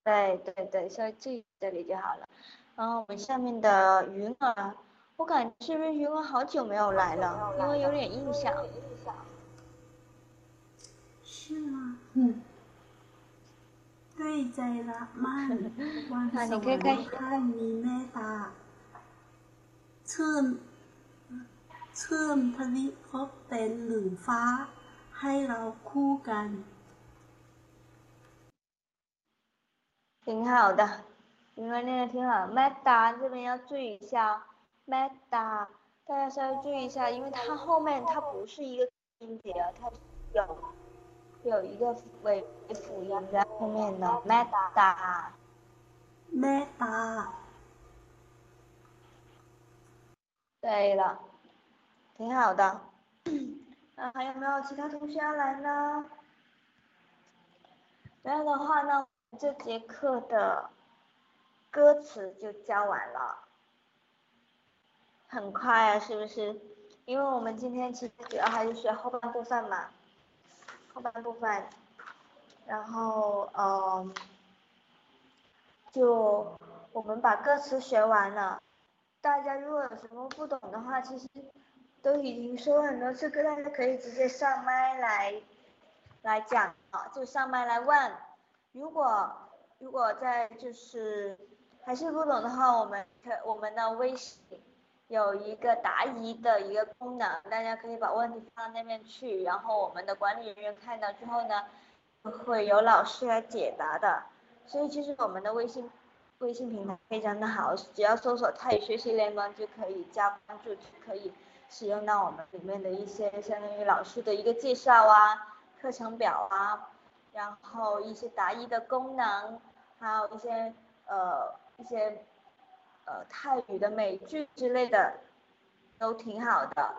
对对对，稍微注意这里就好了。然后我们下面的云儿，我感觉是不是云儿好久没有来了？因为有点印象。是吗？嗯。对ใจรักมั่นวันสวรรค์ท่านมีเมตตาเชื่อมเชื่อมทวิภพเป็นหนึ่งฟ้า ให้เราคู่กัน挺好的，因为那个挺好。meta 这边要注意一下，meta 大家稍微注意一下，因为它后面它不是一个音节，它有。有一个尾辅音在后面的，meta。meta。对了，挺好的。 那还有没有其他同学要来呢？没有的话呢，这节课的歌词就教完了，很快啊，是不是？因为我们今天其实主要还是学后半部分嘛。后半部分，然后嗯，就我们把歌词学完了。大家如果有什么不懂的话，其实都已经说很多次，大家可以直接上麦来来讲啊，就上麦来问。如果如果在就是还是不懂的话，我们可我们的微信。有一个答疑的一个功能，大家可以把问题放到那边去，然后我们的管理人员看到之后呢，会有老师来解答的。所以其实我们的微信微信平台非常的好，只要搜索泰语学习联盟就可以加关注，就可以使用到我们里面的一些相当于老师的一个介绍啊、课程表啊，然后一些答疑的功能，还有一些呃一些。呃，泰语的美剧之类的都挺好的，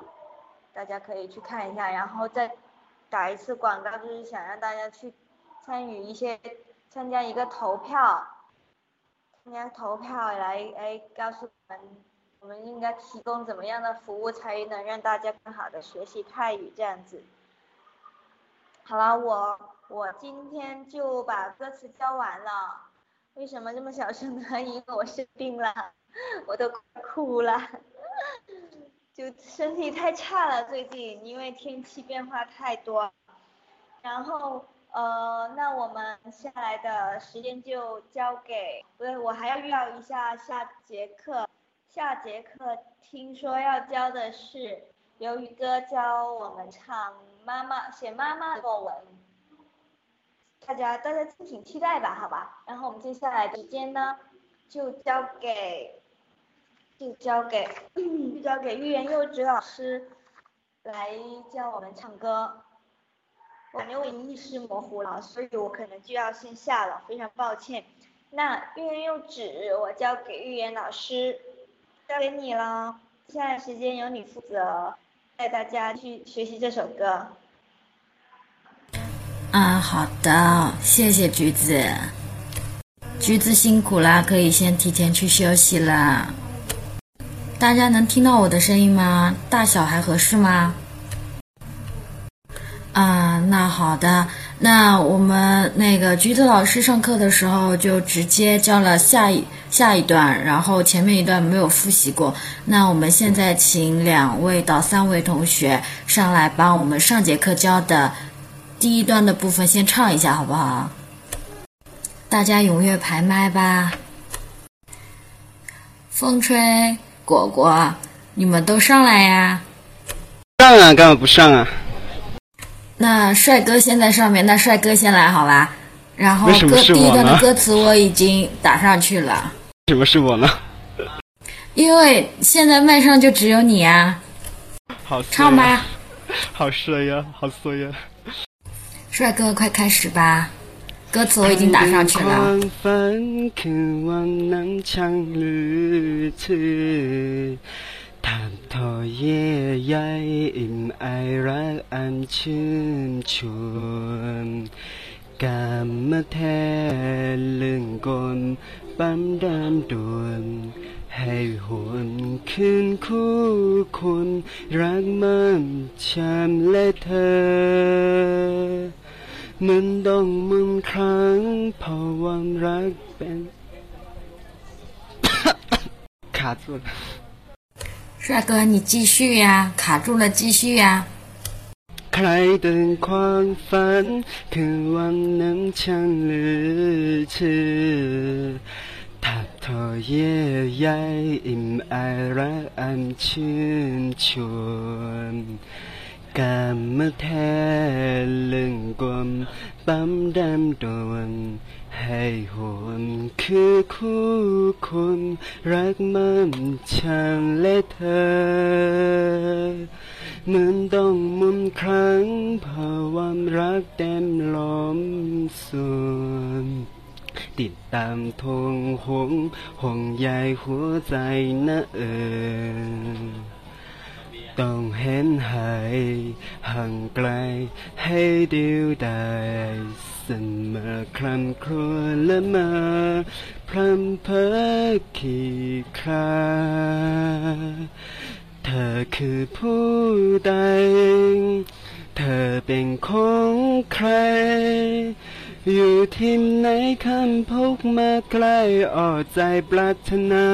大家可以去看一下。然后再打一次广告，就是想让大家去参与一些参加一个投票，参加投票来哎告诉我们，我们应该提供怎么样的服务才能让大家更好的学习泰语这样子。好了，我我今天就把歌词教完了。为什么这么小声呢？因为我生病了，我都哭了，就身体太差了最近，因为天气变化太多。然后呃，那我们下来的时间就交给，不对，我还要预告一下下节课。下节课听说要教的是由于哥教我们唱妈妈写妈妈的作文。大家大家敬请期待吧，好吧。然后我们接下来的时间呢，就交给就交给 就交给欲言幼稚老师来教我们唱歌。我因为意识模糊了，所以我可能就要先下了，非常抱歉。那欲言又止，我交给玉言老师，交给你了。接下来时间由你负责带大家去学习这首歌。啊，好的，谢谢橘子，橘子辛苦啦，可以先提前去休息了。大家能听到我的声音吗？大小还合适吗？啊，那好的，那我们那个橘子老师上课的时候就直接教了下一下一段，然后前面一段没有复习过。那我们现在请两位到三位同学上来帮我们上节课教的第一段的部分先唱一下，好不好？大家踊跃排麦吧。风吹，果果，你们都上来呀！上啊，干嘛不上啊？那帅哥先在上面，那帅哥先来好吧。然后歌第一段的歌词我已经打上去了，为什么是我呢？因为现在麦上就只有你啊。好衰唱吧，好帅呀，好帅呀。帅哥，快开始吧，歌词我已经打上去了。ความฝันคือวันนั้นช่างลือชื่อถามทอเย่ใยอิ่มไอรักอันชื่นชวนกามมาแท้ลึงกลปั๊มดามดวนให้หวนคืนคู่คุณรักมันช้ำและเธอ มันต้องมึนครั้งเพราะวันรักเป็น 卡住了。帅哥，你继续呀，卡住了，继续呀。 ใครเดินความฝัน คือวันนั้นช่างเหลือเชื่อถักทอเย่ใยอิ่มไอรักอันชื่นชวนกามมาแท้ลึงกลมปั๊มดำดวนให้หวนคือคู่คุณรักมันช่างและเธอ เหมือนต้องมุนครั้งเพราะความรักเต็มล้อมส่วนติดตามทงหงห่วงใยหัวใจนะเออต้องเห็นหายห่างไกลให้เดียวดายเสมอคลำครัวญละมาพรำเพอขี้คลา เธอคือผู้ใด เธอเป็นของใคร อยู่ที่ไหนคำพกมาใกล้ออกใจปรารถนา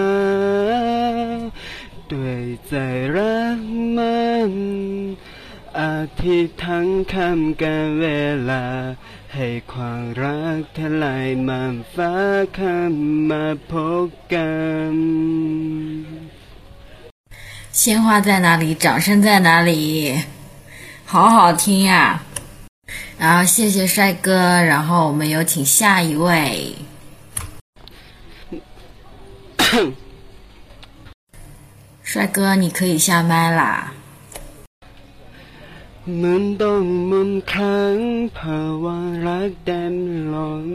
ด้วยใจรักมันอาทิตย์ทั้งคำกันเวลา ให้ความรักทลายมันฟ้าคำมาพบกัน 鲜花在哪里？掌声在哪里？好好听呀、然后谢谢帅哥，然后我们有请下一位。帅哥，你可以下麦啦。 เหมือนต้องหมุนครั้งเพราะว่ารักเต็มล้น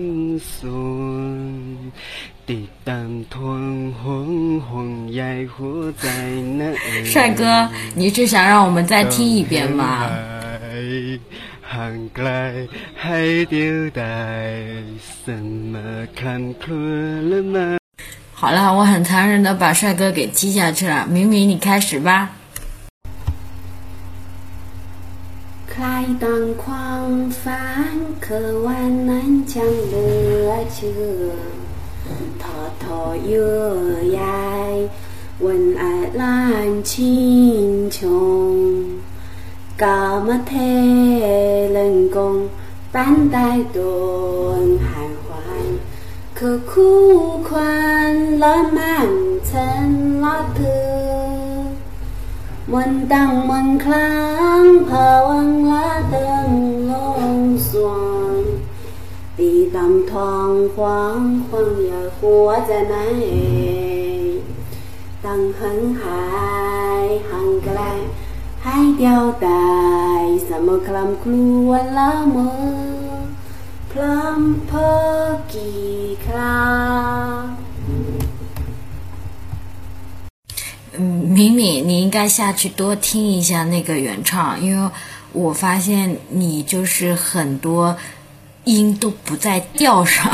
ส่วน 滴当吞红红烟火在那。帅哥，你是想让我们再听一遍吗？喊过来，海丢带什么看哭了吗？好了，我很残忍的把帅哥给踢下去了。明明，你开始吧。开当狂翻可万难将乐秋。 นคือวันนั้นช่างเหลือเชื่อทอดทอเยื่อใยวันอาลานชินชงกามาเทเล่งกง ปั้นได้โดนหายหวานคือคู่ควันละมันฉันละเธอ Mình tăng mình kháng phờ ăn lá đơn lông xuân Đi tầm thoáng khoáng khoáng giờ khua ra này Tăng hân hài hằng cái Hai đeo đài Sa mơ khlam klu la mơ Khlam phơ kỳ khlam 嗯，敏敏，你应该下去多听一下那个原唱，因为我发现你就是很多 音都不在调上。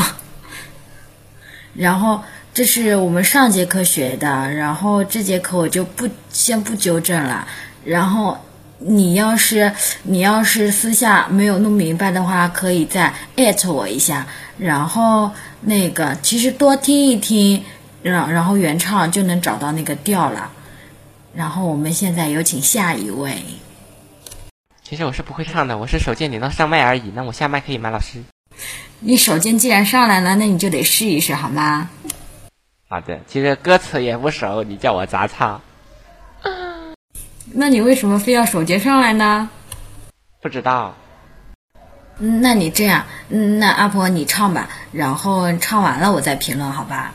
然后这是我们上节课学的，然后这节课我就不先不纠正了。然后你要是你要是私下没有弄明白的话，可以再艾特我一下。然后那个其实多听一听，然然后原唱就能找到那个调了。然后我们现在有请下一位。其实我是不会唱的，我是手贱点到上麦而已。那我下麦可以吗，老师？你手贱既然上来了，那你就得试一试，好吗？好的，其实歌词也不熟，你叫我咋唱？那你为什么非要手贱上来呢？不知道。那你这样，那阿婆你唱吧，然后唱完了我再评论，好吧？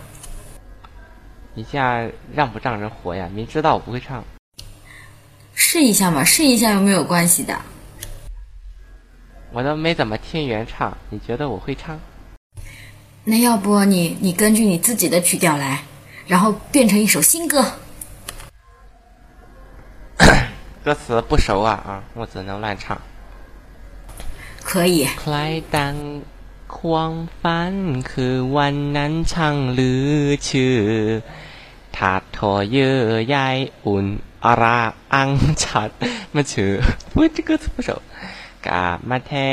你这样让不让人活呀？明知道我不会唱。试一下嘛，试一下又没有关系的。我都没怎么听原唱，你觉得我会唱？那要不你你根据你自己的曲调来，然后变成一首新歌。歌词不熟啊啊，我只能乱唱。可以。ใครดังความฝันคือวันนั้นช่างลือชื่อถาดทอเยื่อใยอุ่น อาราอังชัดมาเชื่อพูด歌词不熟กามาแท้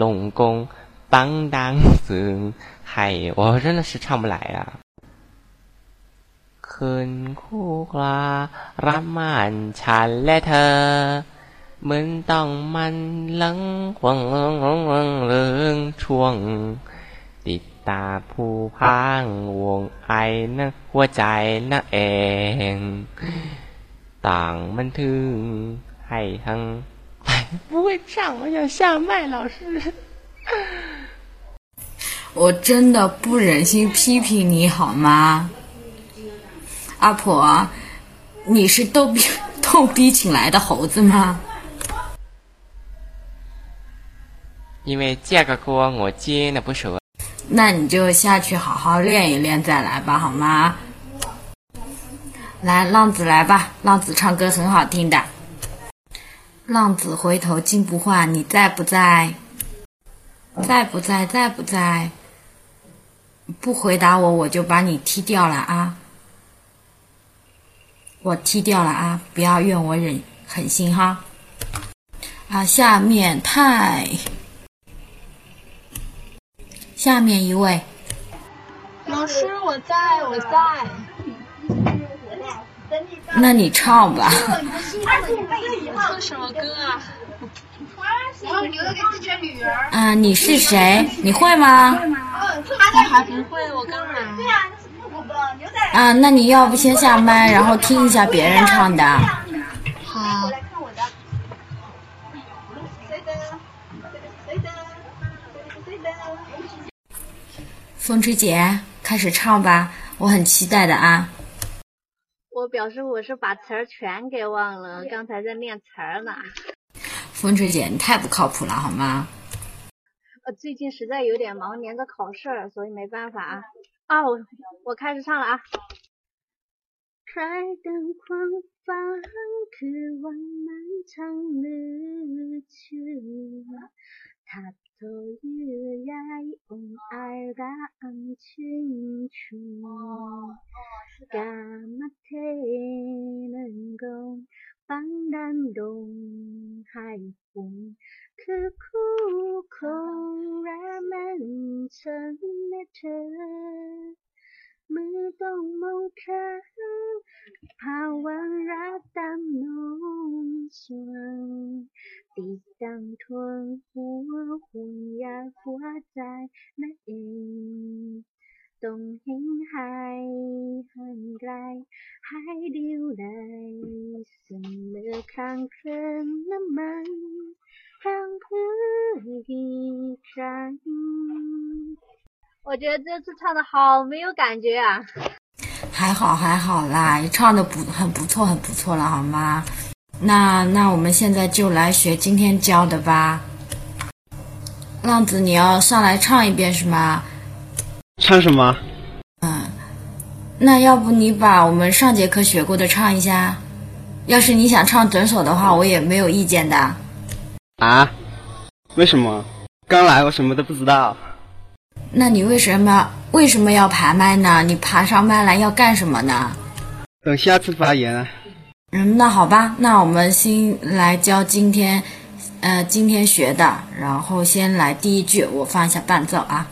ลงกงปังดังซึ่งให้我真的是唱不来啊คืนคู่กลารับมันฉันและเธอเหมือนต้องมันลังควงเรื่องช่วง ติดตาผู้พังวงไอนะหัวใจนะเอง 党们，哼，嗨，哼，哎，不会唱。我想下麦，老师，我真的不忍心批评你好吗？阿婆，你是逗逼，逗逼请来的猴子吗？因为这个歌我接的不熟，那你就下去好好练一练，再来吧，好吗？来，浪子来吧，浪子唱歌很好听的。浪子回头金不换，你在不在？在不在？在不在？不回答我，我就把你踢掉了啊！我踢掉了啊！不要怨我忍狠心哈！啊，下面太，下面一位，老师，我在，我在。那你唱吧。唱什么歌啊？然后留着给自己的女儿。啊，你是谁？你会吗？我还不会，我刚来。啊，那你要不先下麦，然后听一下别人唱的。好。风之姐，开始唱吧，我很期待的啊。我表示我是把词儿全给忘了，刚才在念词儿呢。风吹姐，你太不靠谱了，好吗？呃，最近实在有点忙，连着考试，所以没办法啊。啊，我我开始唱了啊。开灯狂放，渴望漫长日去。他头月牙用爱让青春。干嘛才能够放胆东海风？可苦空然满城的车。每动อตรงมุ浓ข้างภาวะ在内ดตามนู่来ส่วนติดตาม 我觉得这次唱的好没有感觉啊！还好还好啦，唱的不很不错很不错了，好吗？那那我们现在就来学今天教的吧。浪子，你要上来唱一遍是吗？唱什么？嗯，那要不你把我们上节课学过的唱一下？要是你想唱整首的话，我也没有意见的。啊？为什么？刚来，我什么都不知道。那你为什么为什么要爬麦呢？你爬上麦来要干什么呢？等下次发言啊。嗯，那好吧，那我们先来教今天，呃，今天学的，然后先来第一句，我放一下伴奏啊。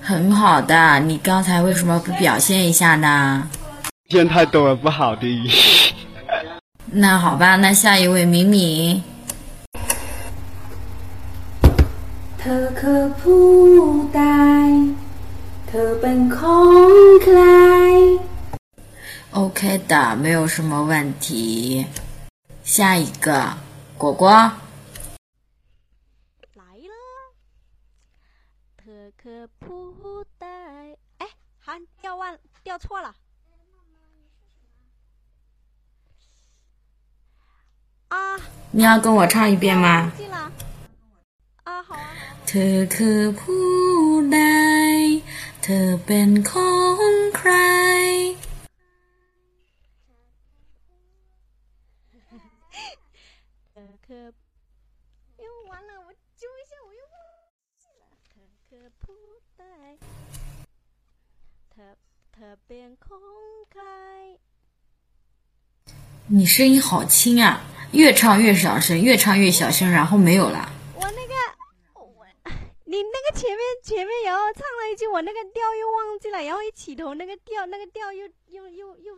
很好的，你刚才为什么不表现一下呢？见太多了不好的。那好吧，那下一位敏敏。 เธอคือผู้ใด เธอเป็นของใคร OK 的，没有什么问题。下一个，果果。 เธอคือผู้ใด哎，还调忘调错了。啊，你要跟我唱一遍吗？记了。啊，好啊。 เธอคือผู้ใด เธอเป็นของใคร 特特别空开，你声音好轻啊！越唱越小声，越唱越小声，然后没有了。我那个，我你那个前面前面，然后唱了一句，我那个调又忘记了，然后一起头那个调，那个调又又又又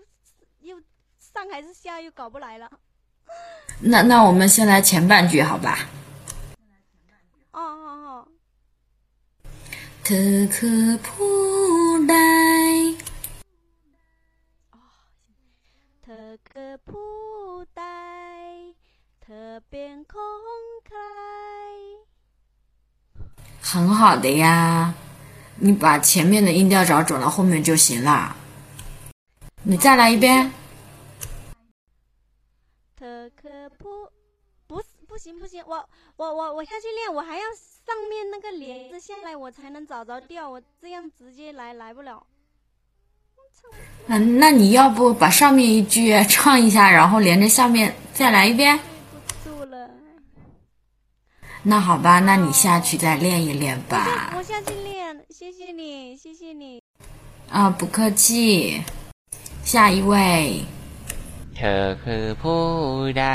又上还是下，又搞不来了。那那我们先来前半句，好吧？哦哦哦。เธอคือผู้ใด เธอคือผู้ใดเธอเป็นของใคร？很好的呀，你把前面的音调找准了，后面就行了。你再来一遍。 行不行，我我我我下去练，我还要上面那个帘子下来，我才能找着调，我这样直接来来不了。嗯，那你要不把上面一句唱一下，然后连着下面再来一遍？住了，那好吧，那你下去再练一练吧。我下去练，谢谢你，谢谢你。啊，不客气。下一位，อคือผู้ใด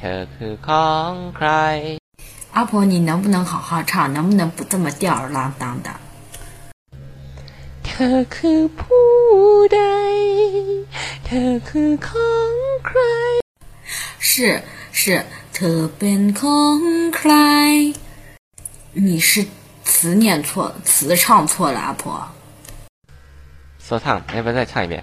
เธอคือของใคร 阿婆，你能不能好好唱？能不能不这么吊儿郎当的？ เธอคือผู้ใด เธอคือของใคร 是是，เธอเป็นของใคร？你是词念错，词唱错了，阿婆。 โซทัง要不要再唱一遍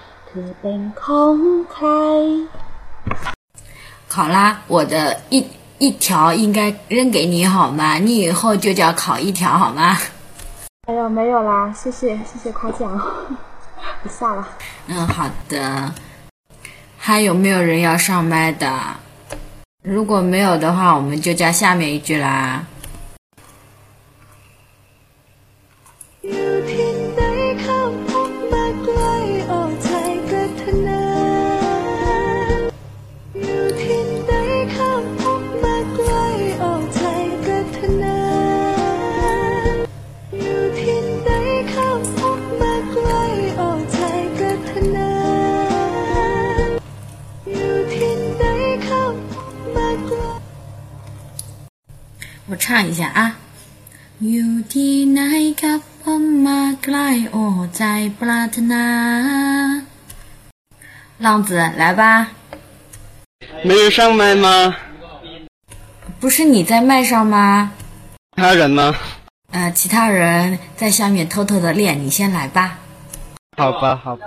เธอเป็นของใคร 考拉，我的一一条应该扔给你好吗？你以后就叫考一条好吗？哎呦，没有啦，谢谢谢谢夸奖，我下了。嗯，好的。还有没有人要上麦的？如果没有的话，我们就叫下面一句啦。 唱一下啊。อยู่ที่ไหนครับผมมาไกลโอ้ใจปรารถนา浪子，来吧。没人上麦吗？不是你在麦上吗？其他人呢？呃，其他人在下面偷偷的练，你先来吧。好吧，好吧。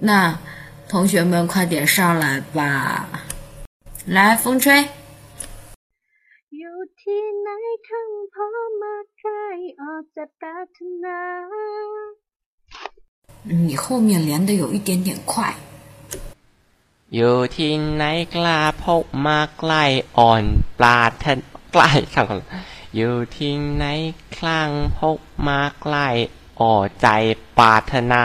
那同学们快点上来吧！来，风吹。你后面连的有一点点快。อยู่ที่ไหนกล้าพบมาใกล้อ่อนปลาทนใกล้ครับอยู่ที่ไหนคลั่งพบมาใกล้อ่อใจปรารถนา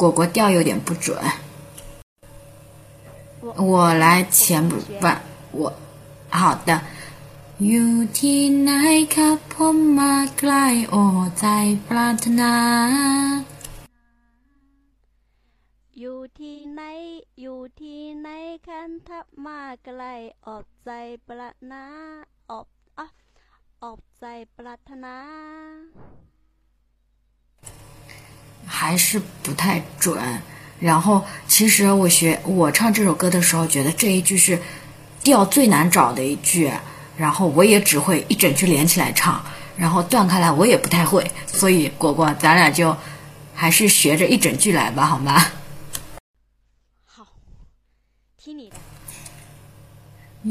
果果调有点不准，我来前不吧，我好的。อยู่ที่ไหนครับผมมาไกลโอ้ใจปรารถนาอยู่ที่ไหนอยู่ที่ไหนคันทับมาไกลออกใจปรารถนาออกอ่ะออกใจปรารถนา 还是不太准。然后，其实我学我唱这首歌的时候，觉得这一句是调最难找的一句。然后我也只会一整句连起来唱，然后断开来我也不太会。所以果果，咱俩就还是学着一整句来吧，好吗？好，听你的。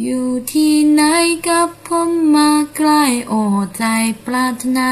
อยู่ที่ไหนกับผมมาไกลโอ้ใจปรารถนา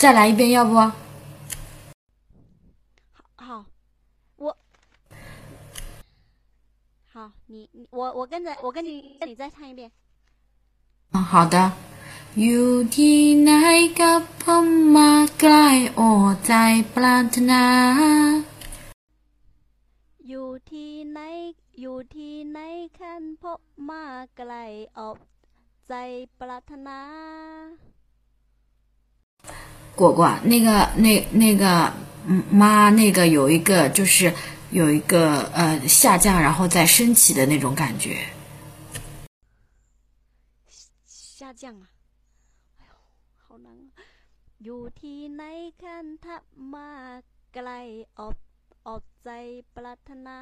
再来一遍，要不？好，好，我好，你你我我跟着我跟你你再唱一遍。嗯，好的。อยู่ที่ไหนกับผมมาไกลโอ้ใจปรารถนา อยู่ที่ไหนอยู่ที่ไหนคันพบมาไกลออกใจปรารถนา 果果，那个那那个妈，那个有一个就是有一个呃下降然后再升起的那种感觉。下降啊！哎呦，好难啊！อยู่ที่ไหนคันทับมาไกลออกออกใจปรารถนา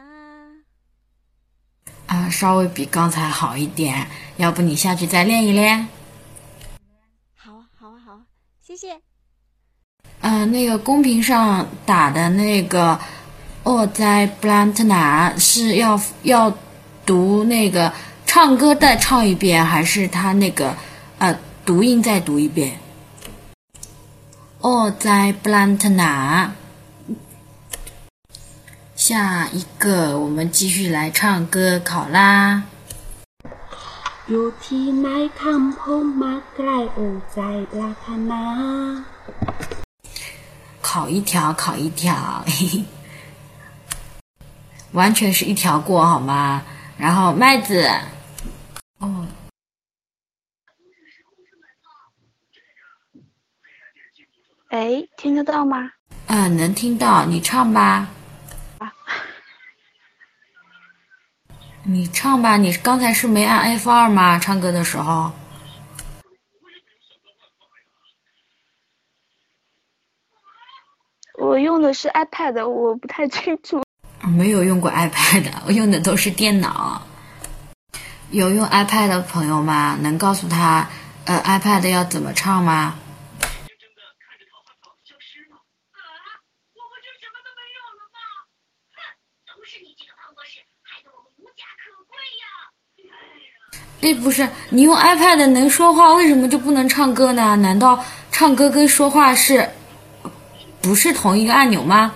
啊，稍微比刚才好一点，要不你下去再练一练？ 谢谢。嗯、那个公屏上打的那个“哦，在布兰特纳”是要要读那个唱歌再唱一遍，还是他那个呃读音再读一遍？“哦，在布兰特纳”。下一个，我们继续来唱歌考啦。อยู่ที่ไหนคำพงมาใกล้โอ้ใจปรารถนา考一条，考一条。嘿嘿。 完全是一条过好吗？然后麦子，哦，哎，听得到吗？啊，能听到，你唱吧。 你唱吧，你刚才是没按 F 二吗？唱歌的时候。我用的是 iPad，我不太清楚。没有用过 iPad，我用的都是电脑。有用 iPad 的朋友吗？能告诉他，呃，iPad 要怎么唱吗？哎，不是，你用 iPad 能说话，为什么就不能唱歌呢？难道唱歌跟说话是不是同一个按钮吗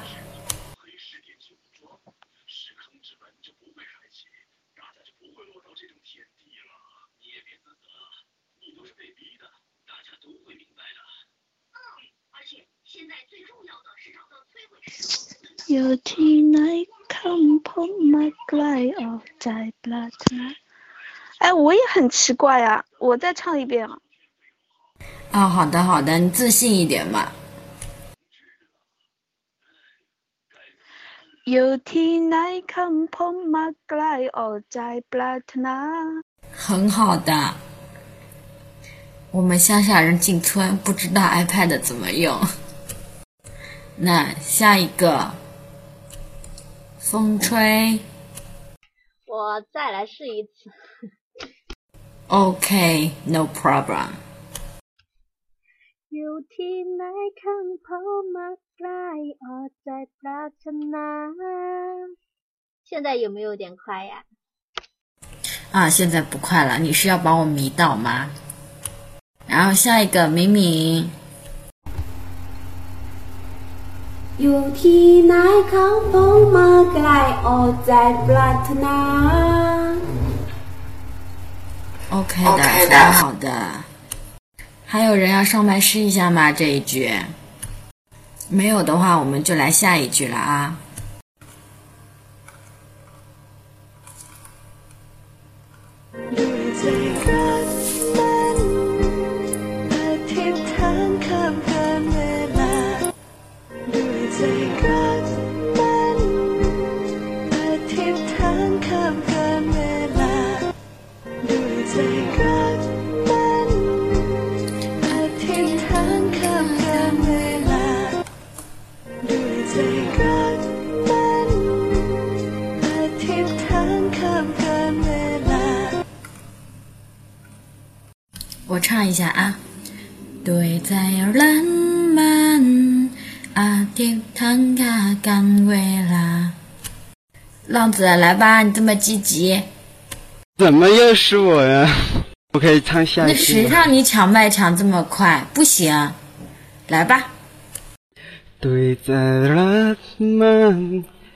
？You teen I come on my fly of the butterfly。哎，我也很奇怪呀，我再唱一遍啊。啊，好的好的，你自信一点嘛。有天你看破麦怪哦，在布拉那。很好的。我们乡下人进村不知道 iPad 怎么用。那下一个，风吹。我再来试一次。Okay, no problem. 现在有没有点快呀？啊，现在不快了。你是要把我迷倒吗？然后下一个，敏敏。OK 的，很好的。还有人要上麦试一下吗？这一句，没有的话，我们就来下一句了啊。我唱一下啊，对在浪漫阿迪坦卡干维拉，浪子来吧，你这么积极，怎么又是我呀？我可以唱下那谁让你抢麦抢这么快？不行，来吧。对在浪漫。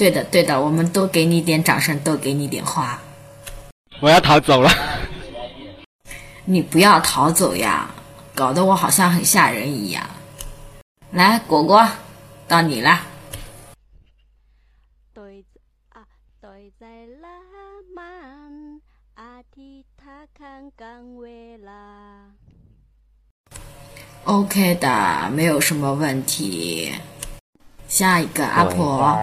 对的，对的，我们多给你点掌声，多给你点花。我要逃走了。你不要逃走呀，搞得我好像很吓人一样。来，果果，到你了。对啊，对在浪漫阿提塔看港维拉。OK 的，没有什么问题。下一个阿婆。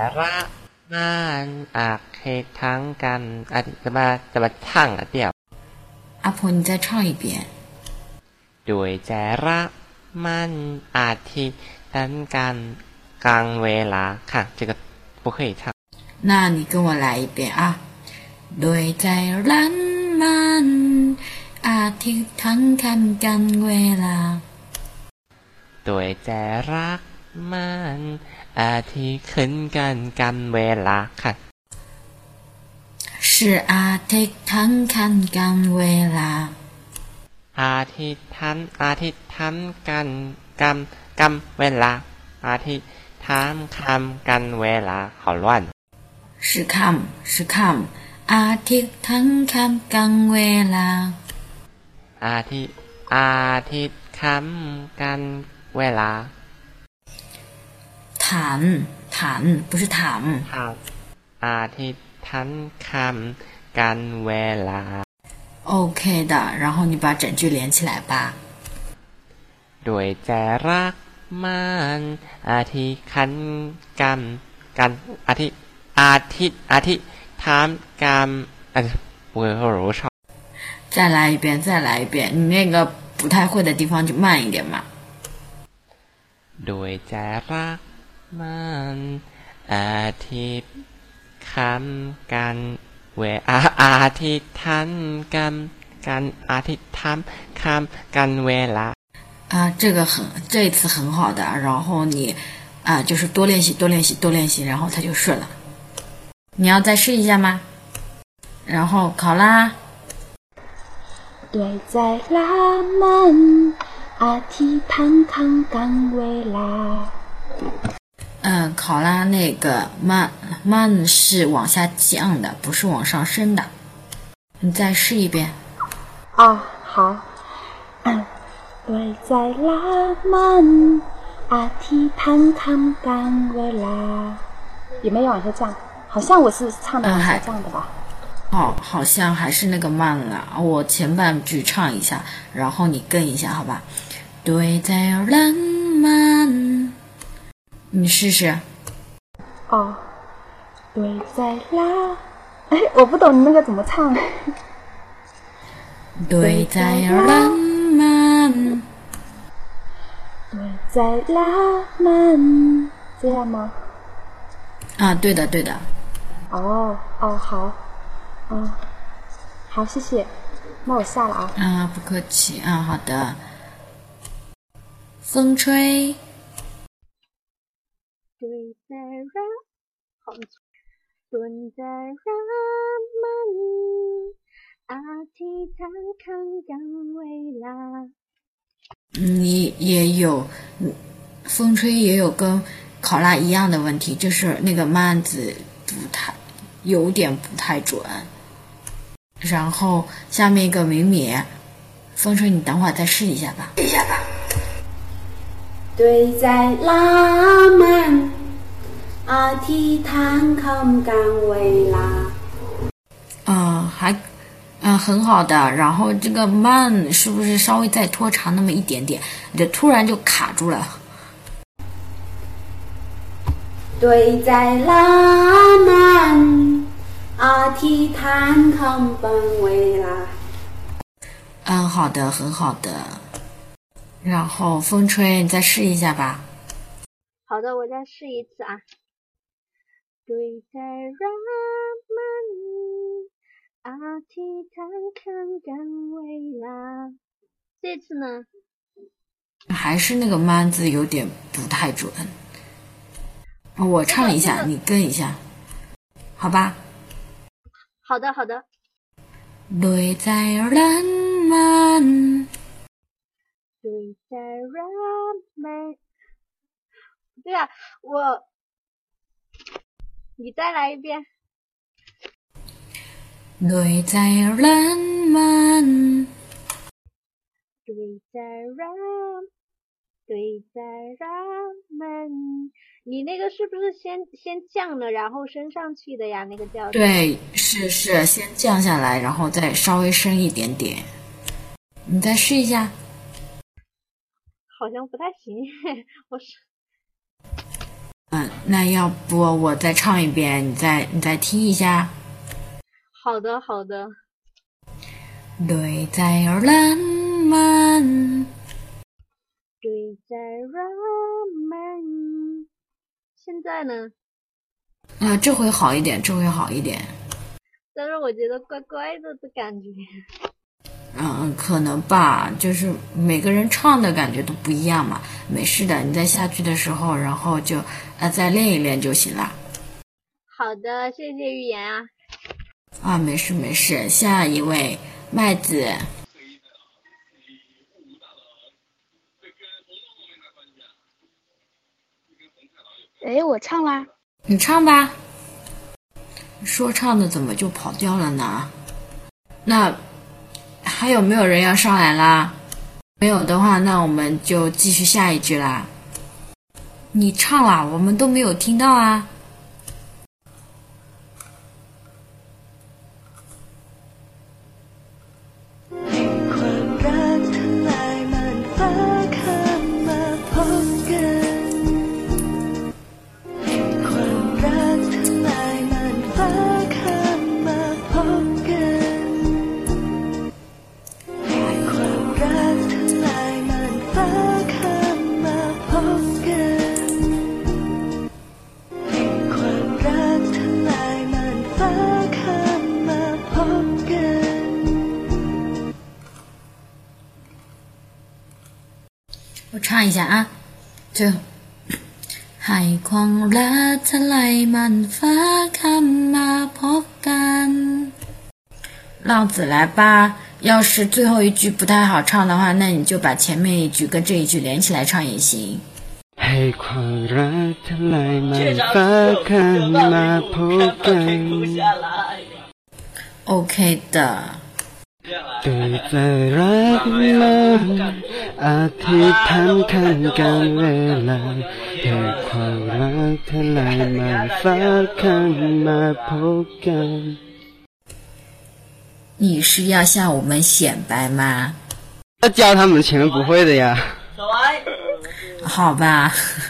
มันอาเคทั้งกันอ่ะจะมาจะมาช่างอ่ะเดียว阿婆，你再唱一遍。ด้วยใจรักมันอาทิตย์ทั้งกันกลางเวลาค่ะ这个不可以唱那你跟我来一遍啊ด้วยใจรักมันอาทิตย์ทั้งกันกันเวลาด้วยใจรัก มันอาทิตย์ขึ้นกันกันเวลาค่ะ是 是อาทิตย์ทั้งคันกันเวลา อาทิตย์ทั้งอาทิตย์ทั้งกันกันกันเวลา อาทิตย์ทั้งคำกันเวลา好乱是看是看อาทิตย์ทั้งคำกันเวลา อาทิตย์อาทิตย์คำกันเวลา 谈谈不是ถาม อาทิตย์ทั้งคำกันเวลา OK 的，然后你把整句连起来吧。ด้วยใจรักมันอาทิตย์คันกันกันอาทิตย์อาทิตย์อาทิตย์ถามกัน呃我我唱再来一遍，再来一遍，你那个不太会的地方就慢一点嘛。 ด้วยใจรัก มันอาทิตย์คันกันเวอาอาทิตย์ทันกันกันอาทิตย์ทำคำกันเวลา啊，这个很，这一次很好的，然后你啊，就是多练习，多练习，多练习，然后它就顺了。你要再试一下吗？然后考啦。对在拉曼阿提坦康干维拉。 嗯，考拉那个慢慢是往下降的，不是往上升的。你再试一遍。啊，好。嗯，对在拉曼阿提坦康干维拉。有没有往下降？好像我是唱的往下降的吧。哦，好像还是那个慢了。我前半句唱一下，然后你跟一下，好吧？对在浪漫，你试试。哦，对在啦，哎，我不懂你那个怎么唱。对在浪漫，对在浪漫，这样吗？啊，对的，对的。哦哦，好。嗯，好，谢谢。那我下了啊。啊，不客气啊，好的。风吹。对在让，好，蹲在让门，阿提坦康干维拉。你也有，风吹也有跟考拉一样的问题，就是那个慢字不太，有点不太准。然后下面一个明米，风吹，你等会儿再试一下吧。试一下吧。对在拉曼阿提坦康干维拉。嗯，还嗯很好的。然后这个慢是不是稍微再拖长那么一点点？你就突然就卡住了。对在拉曼。阿提坦康本维拉。嗯，好的，很好的。然后风吹，你再试一下吧。好的，我再试一次啊。对在拉曼阿提坦康干维拉。这次呢？还是那个慢字有点不太准。我唱一下，你跟一下，好吧？好的，好的。对在浪漫，对在人们。对啊，我，你再来一遍。对在人们，对在浪，对在人们。你那个是不是先先降了，然后升上去的呀？那个调对，是是，先降下来，然后再稍微升一点点。你再试一下。好像不太行，我是。嗯，那要不我再唱一遍，你再你再听一下。好的，好的。对在浪漫，对在浪漫。现在呢？啊，这回好一点，这回好一点。但是我觉得怪怪的的感觉。嗯，可能吧，就是每个人唱的感觉都不一样嘛。没事的，你在下去的时候，然后就呃再练一练就行了。好的，谢谢预言啊。啊，没事没事，下一位麦子。哎，我唱啦。你唱吧。说唱的怎么就跑调了呢？那还有没有人要上来啦？没有的话，那我们就继续下一句啦。你唱啦，我们都没有听到啊。唱一下啊，最后。ให้ความรักทลายมันฟ้าคำมาพบกัน浪子来吧，要是最后一句不太好唱的话，那你就把前面一句跟这一句连起来唱也行。ให้ความรักทลายมันฟ้าคำมาพบกัน OK 的。 对ใจรักมันอธิษฐานขันกันเวลาให้ความรักทลายมันฟ้าคำมาพบกัน。你是要向我们显摆吗？要教他们前面不会的呀。好吧，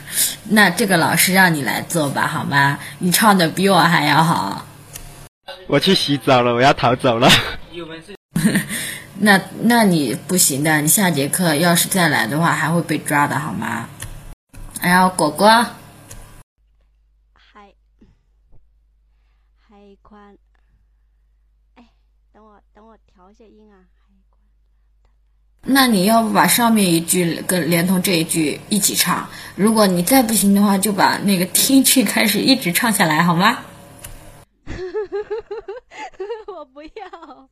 那这个老师让你来做吧，好吗？你唱的比我还要好。我去洗澡了，我要逃走了。 那那你不行的，你下节课要是再来的话，还会被抓的，好吗？然后果果，海海宽，哎，等我等我调一下音啊。那你要不把上面一句跟连同这一句一起唱？如果你再不行的话，就把那个听句开始一直唱下来，好吗？我不要。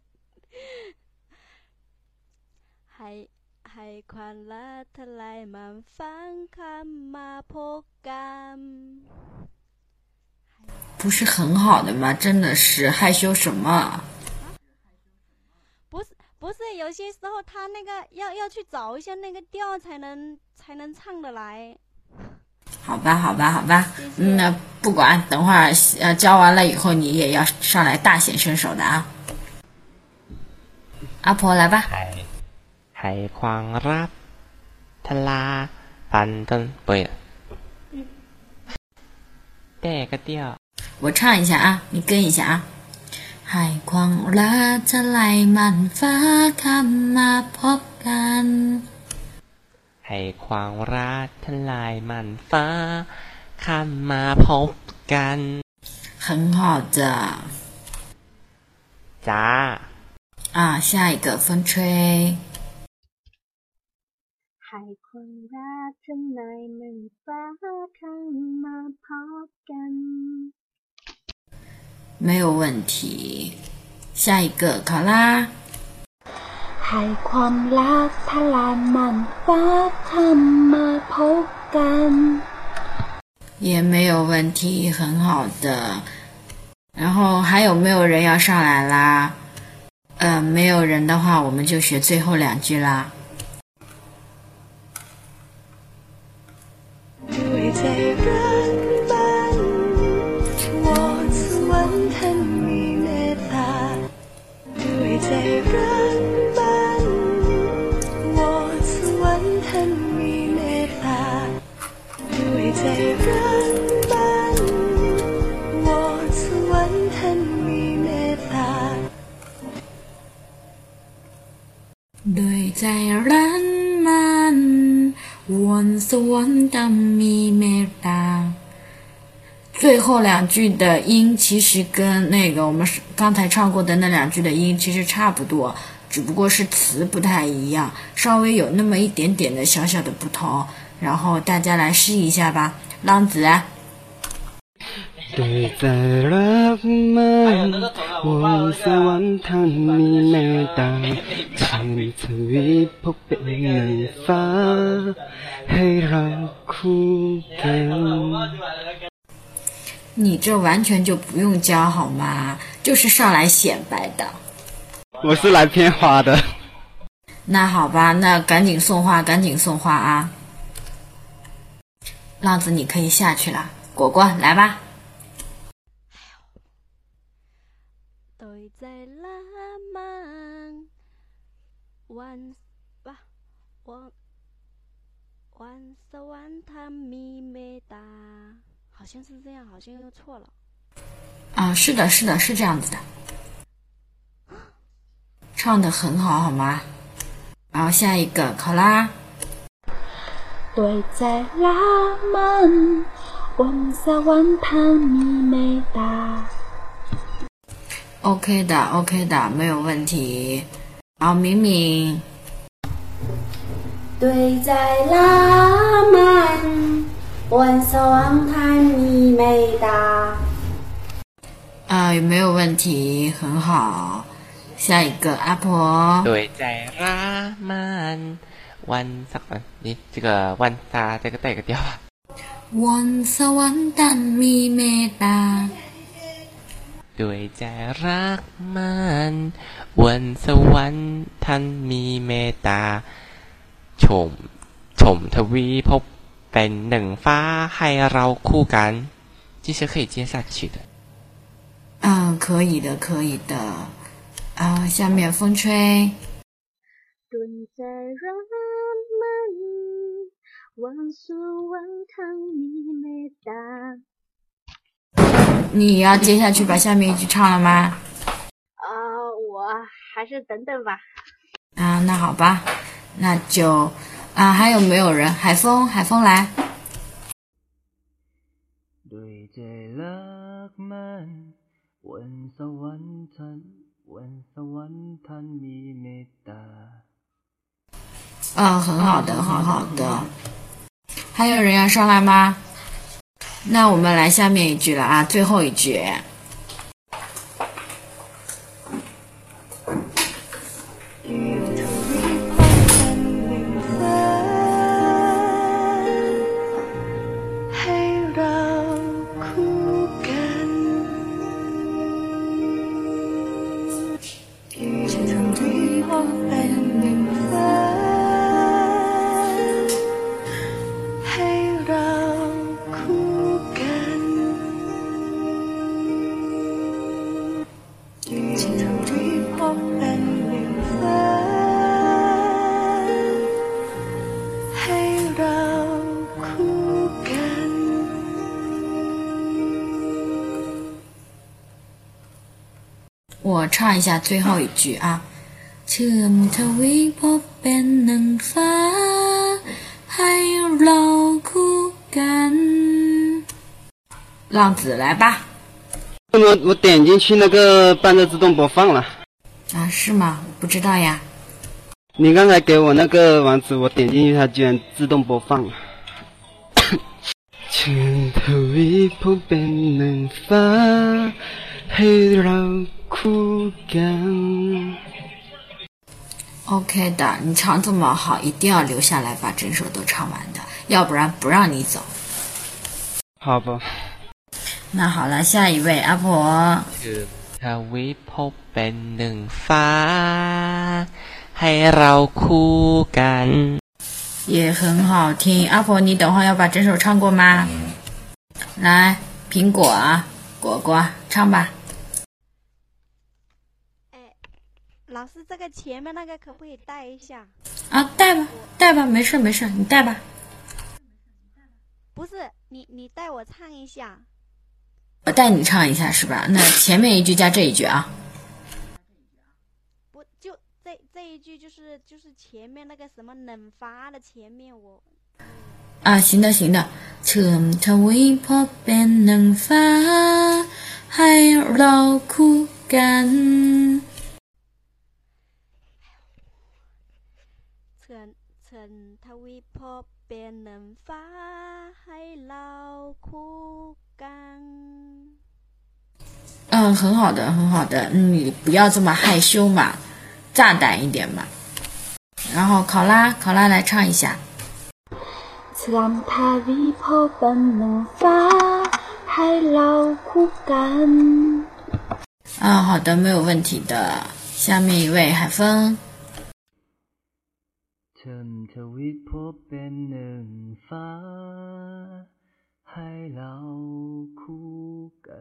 ให้ให้ความรักทลายมันฟังคำมาพบกัน。不是很好的吗？真的是害羞什么？不是不是，有些时候他那个要要去找一下那个调才能才能唱得来。好吧，好吧，好吧，嗯，那不管，等会儿呃教完了以后，你也要上来大显身手的啊。阿婆来吧。 ให้ความรักทลาฟันต้นเปิดแต่ก็เดียว我唱一下啊，你跟一下啊。ให้ความรักทลายมันฟ้าคำมาพบกันให้ความรักทลายมันฟ้าคำมาพบกัน很好的จ้า啊，下一个风吹。 ให้คนรักทำนายมันฟ้าข้างมาพบกัน没有问题。下一个，考拉。ให้ความรักทลายมันฟ้าทำมาพบกัน也没有问题，很好的。然后还有没有人要上来啦？呃，没有人的话，我们就学最后两句啦。 người chạy rất bắn một vẫn thân mình để ta người chạy rất bắn một vẫn thân mình để ta người chạy rất bắn một đời chạy rất วรรค์ต้องมีเมตตา最后两句的音其实跟那个我们刚才唱过的那两句的音其实差不多，只不过是词不太一样，稍微有那么一点点的小小的不同。然后大家来试一下吧，浪子。 对，在 love my，我一三万，他你没的，他没成为不被你发，he rock you。你这完全就不用教好吗？就是上来显摆的。我是来骗花的。那好吧，那赶紧送花，赶紧送花啊。浪子，你可以下去了，果果来吧。吧，我，好像是这样，好像又错了。啊，是的，是的，是这样子的，唱的很好，好吗？然后下一个，考拉。对，在拉门，万萨万塔咪咪哒。OK 的，OK 的，没有问题。好敏敏对在拉门晚上网坦你妹哒啊有没有问题？很好。下一个阿婆。对在拉门晚上你这个问他这个带个调话晚上网坦你妹哒 ด้วยใจรักมันวันสวรรค์ท่านมีเมตตาชมชมทวีพบเป็นหนึ่งฟ้าให้เราคู่กัน这是可以接下去的。嗯，可以的，可以的。啊，下面风吹。蹲在人们万素万汤米美达。 你要接下去把下面一句唱了吗？啊，我还是等等吧。啊，那好吧，那就啊，还有没有人？海风，海风来。对ใจรักมันวันสวรรค์ท่านวันสวรรค์ท่านมีเมตตา。嗯，很好的，很好的。还有人要上来吗？ 那我们来下面一句了啊，最后一句。唱一下最后一句啊，เชื่อมทวีพบเป็นหนึ่งฟ้า ให้เราคู่กัน。浪子来吧。我我点进去那个伴奏自动播放了。啊，是吗？不知道呀。你刚才给我那个网址，我点进去，它居然自动播放了。เชิญทวีพบ เป็นหนึ่งฟ้า ให้เราคู่กัน OK 的，你唱这么好，一定要留下来把整首都唱完的，要不然不让你走。好吧。那好了，下一位阿婆。 คือทวีพบเป็นหนึ่งฟ้า ให้เราคู่กัน 也很好听。阿婆，你等会儿要把整首唱过吗？来，苹果啊，果果，唱吧。 老师，这个前面那个可不可以带一下？啊，带吧，带吧，没事没事，你带吧。不是你，你带我唱一下。我带你唱一下是吧？那前面一句加这一句啊。不就这这一句就是就是前面那个什么冷发的前面我。啊，行的行的，唱唱微破变冷发，还有老苦干。ชิญเชิญทวีพบเป็นหนึ่งฟ้า ให้เราคู่กัน 嗯，很好的，很好的，你不要这么害羞嘛，大胆一点嘛。然后考拉，考拉来唱一下。ลำทาวีพบเป็นหนึ่งฟ้าให้เราคู่กัน。啊，好的，没有问题的。下面一位海峰。 ฉันทวิตพบเป็นหนึ่งฟ้าให้เราคู่กัน。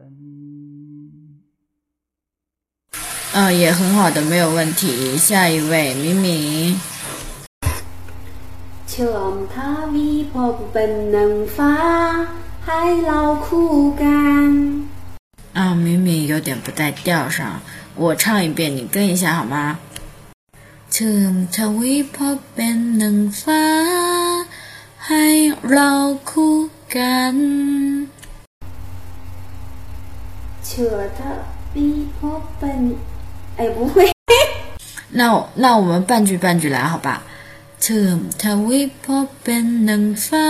嗯，也很好的，没有问题。下一位明明。ชมทวีพบเป็นหนึ่งฟ้าให้เราคู่กัน。啊，明明有点不在调上，我唱一遍，你跟一下好吗？ ชมทวีพบเป็นหนึ่งฟ้าให้เราคู่กัน。เชื่อทวีพบเป็น哎，不会。那那我们半句半句来，好吧？เชื่อมทวีพบเป็นหนึ่งฟ้า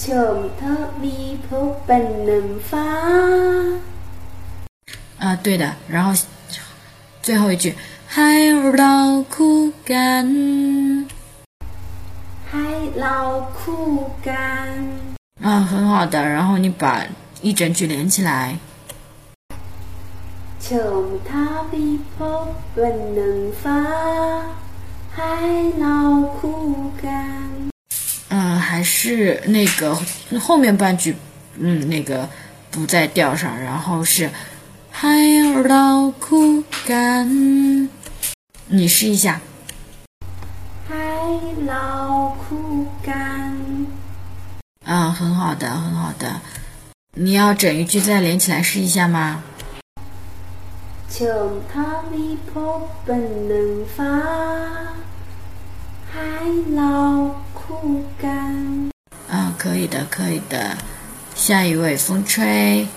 เชื่อมทวีพบเป็นหนึ่งฟ้า啊，对的。然后 最后一句ให้เราคู่กันให้เราคู่กัน啊，很好的。然后你把一整句连起来。ชมทวีพบเป็นหนึ่งฟ้าให้เราคู่กัน嗯，还是那个后面半句，嗯，那个不在调上，然后是 海老苦干，你试一下。海老苦干，嗯，很好的，很好的。你要整一句再连起来试一下吗？求他弥陀本能发，海老苦干。嗯，可以的，可以的。下一位，风吹。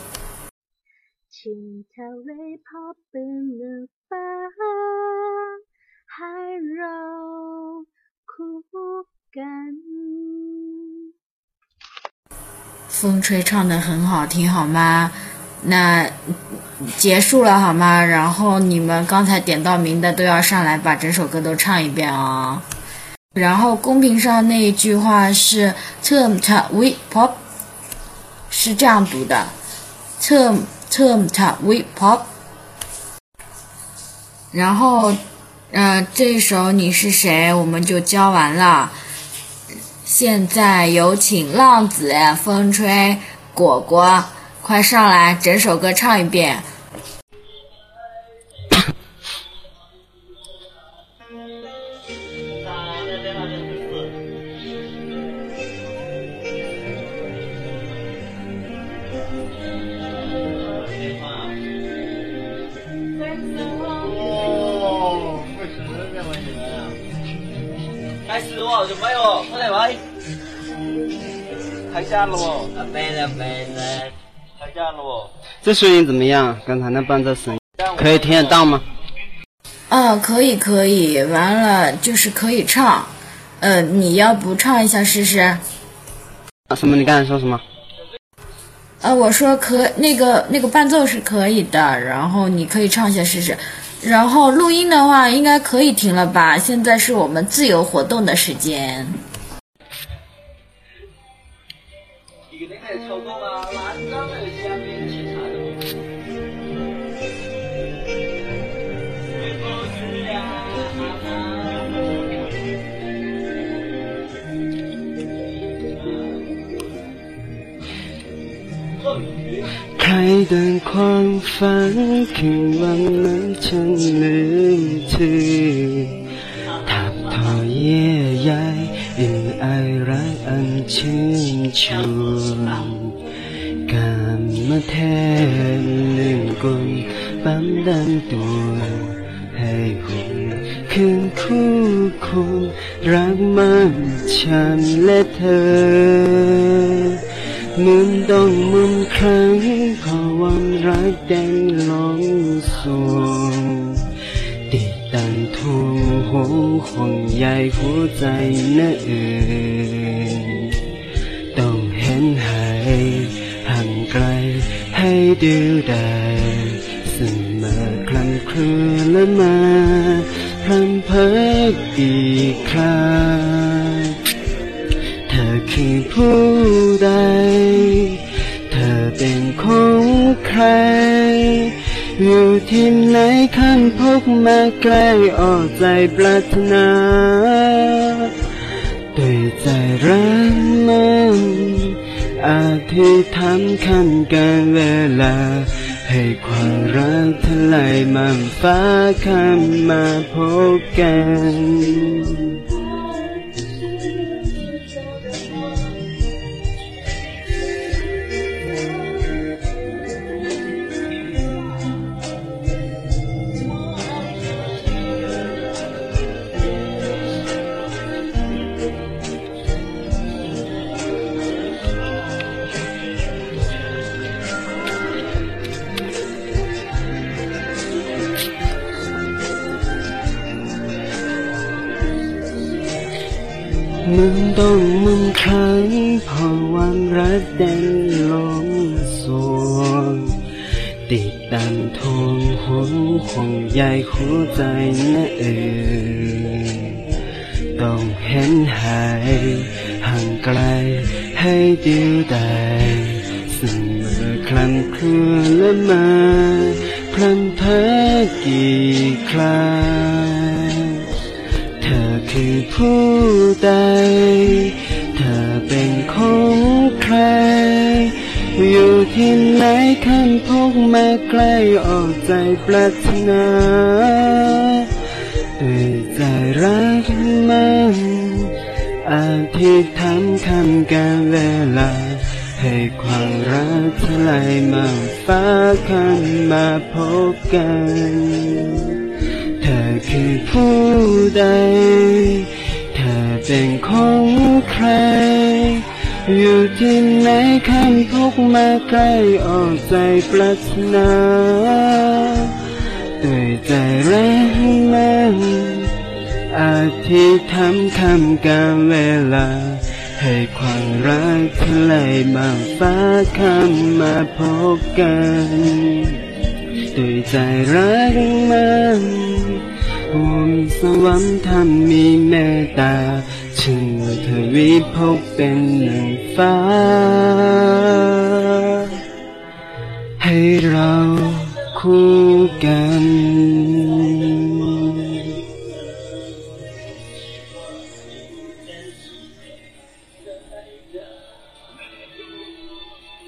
风吹唱的很好听，好吗？那结束了好吗？然后你们刚才点到名的都要上来把整首歌都唱一遍啊、哦。然后公屏上那一句话是“侧唱 we pop”，是这样读的，侧。Term ta we pop”。然后，嗯，这首你是谁我们就教完了。现在有请浪子、风吹、果果。快上来，整首歌唱一遍。开始哦，准备哦，快点来。开架了哦，没了没了。这声音怎么样？刚才那伴奏声音可以听得到吗？嗯，可以可以。完了就是可以唱。呃，你要不唱一下试试？啊，什么？你刚才说什么？呃，我说可那个那个伴奏是可以的，然后你可以唱一下试试。然后录音的话应该可以停了吧？现在是我们自由活动的时间。 ให้ดังความฝันคืนวันนั้นฉันลืมถือทับทอเยี่ยใยอินไอรักอันชื่นชวนกามมาแทนหนึ่งคลนปั๊มดันตัวให้หุ่นคืนคู่คงรักมันฉันและเธอ เหมุนต้องมุนขังขอวันรักแดงลองสวงติดตันทวงหงห่วงใยหัวใจนั่นเองต้องเห็นหายห่างไกลให้ให้ดูได้เสมอคลันคลืนและมาพรำเพิกอีกครั้งเธอคือผู้ใด ร อยู่ที่ไหนขันพกมาใกล้ออกใจปรารถนาด้วยใจรักมันอาธิษฐานขันการเวลา ให้ความรักทลายมันฟ้าข้ามมาพบกัน ใหญ่หัวใจนะเออต้องเห็นหายห่างไกลให้เดียวดายเสมอคลำเคลื่และมาพลันเพ้อกี่ครั้งเธอคือผู้ใด มาใกล้ออกใจปรารถนาด้วยใจรักมันอาทิตย์ทำคำการเวลา ให้ความรักทลายมาฟ้าข้ามมาพบกัน เธอคือผู้ใด เธอเป็นของใคร อยู่ที่ไหนขันพกมาใกล้ออกใจปรารถนาด้วยใจแรักมันอาทิตย์ทำคำกาเวลา ให้ความรักทลายมาฟ้าข้ามาพบกันด้วยใจรักมันห่วงสวรรค์ทำมีเมตตา วิวพบเป็นหนึ่งฟ้า ให้เราคู่กัน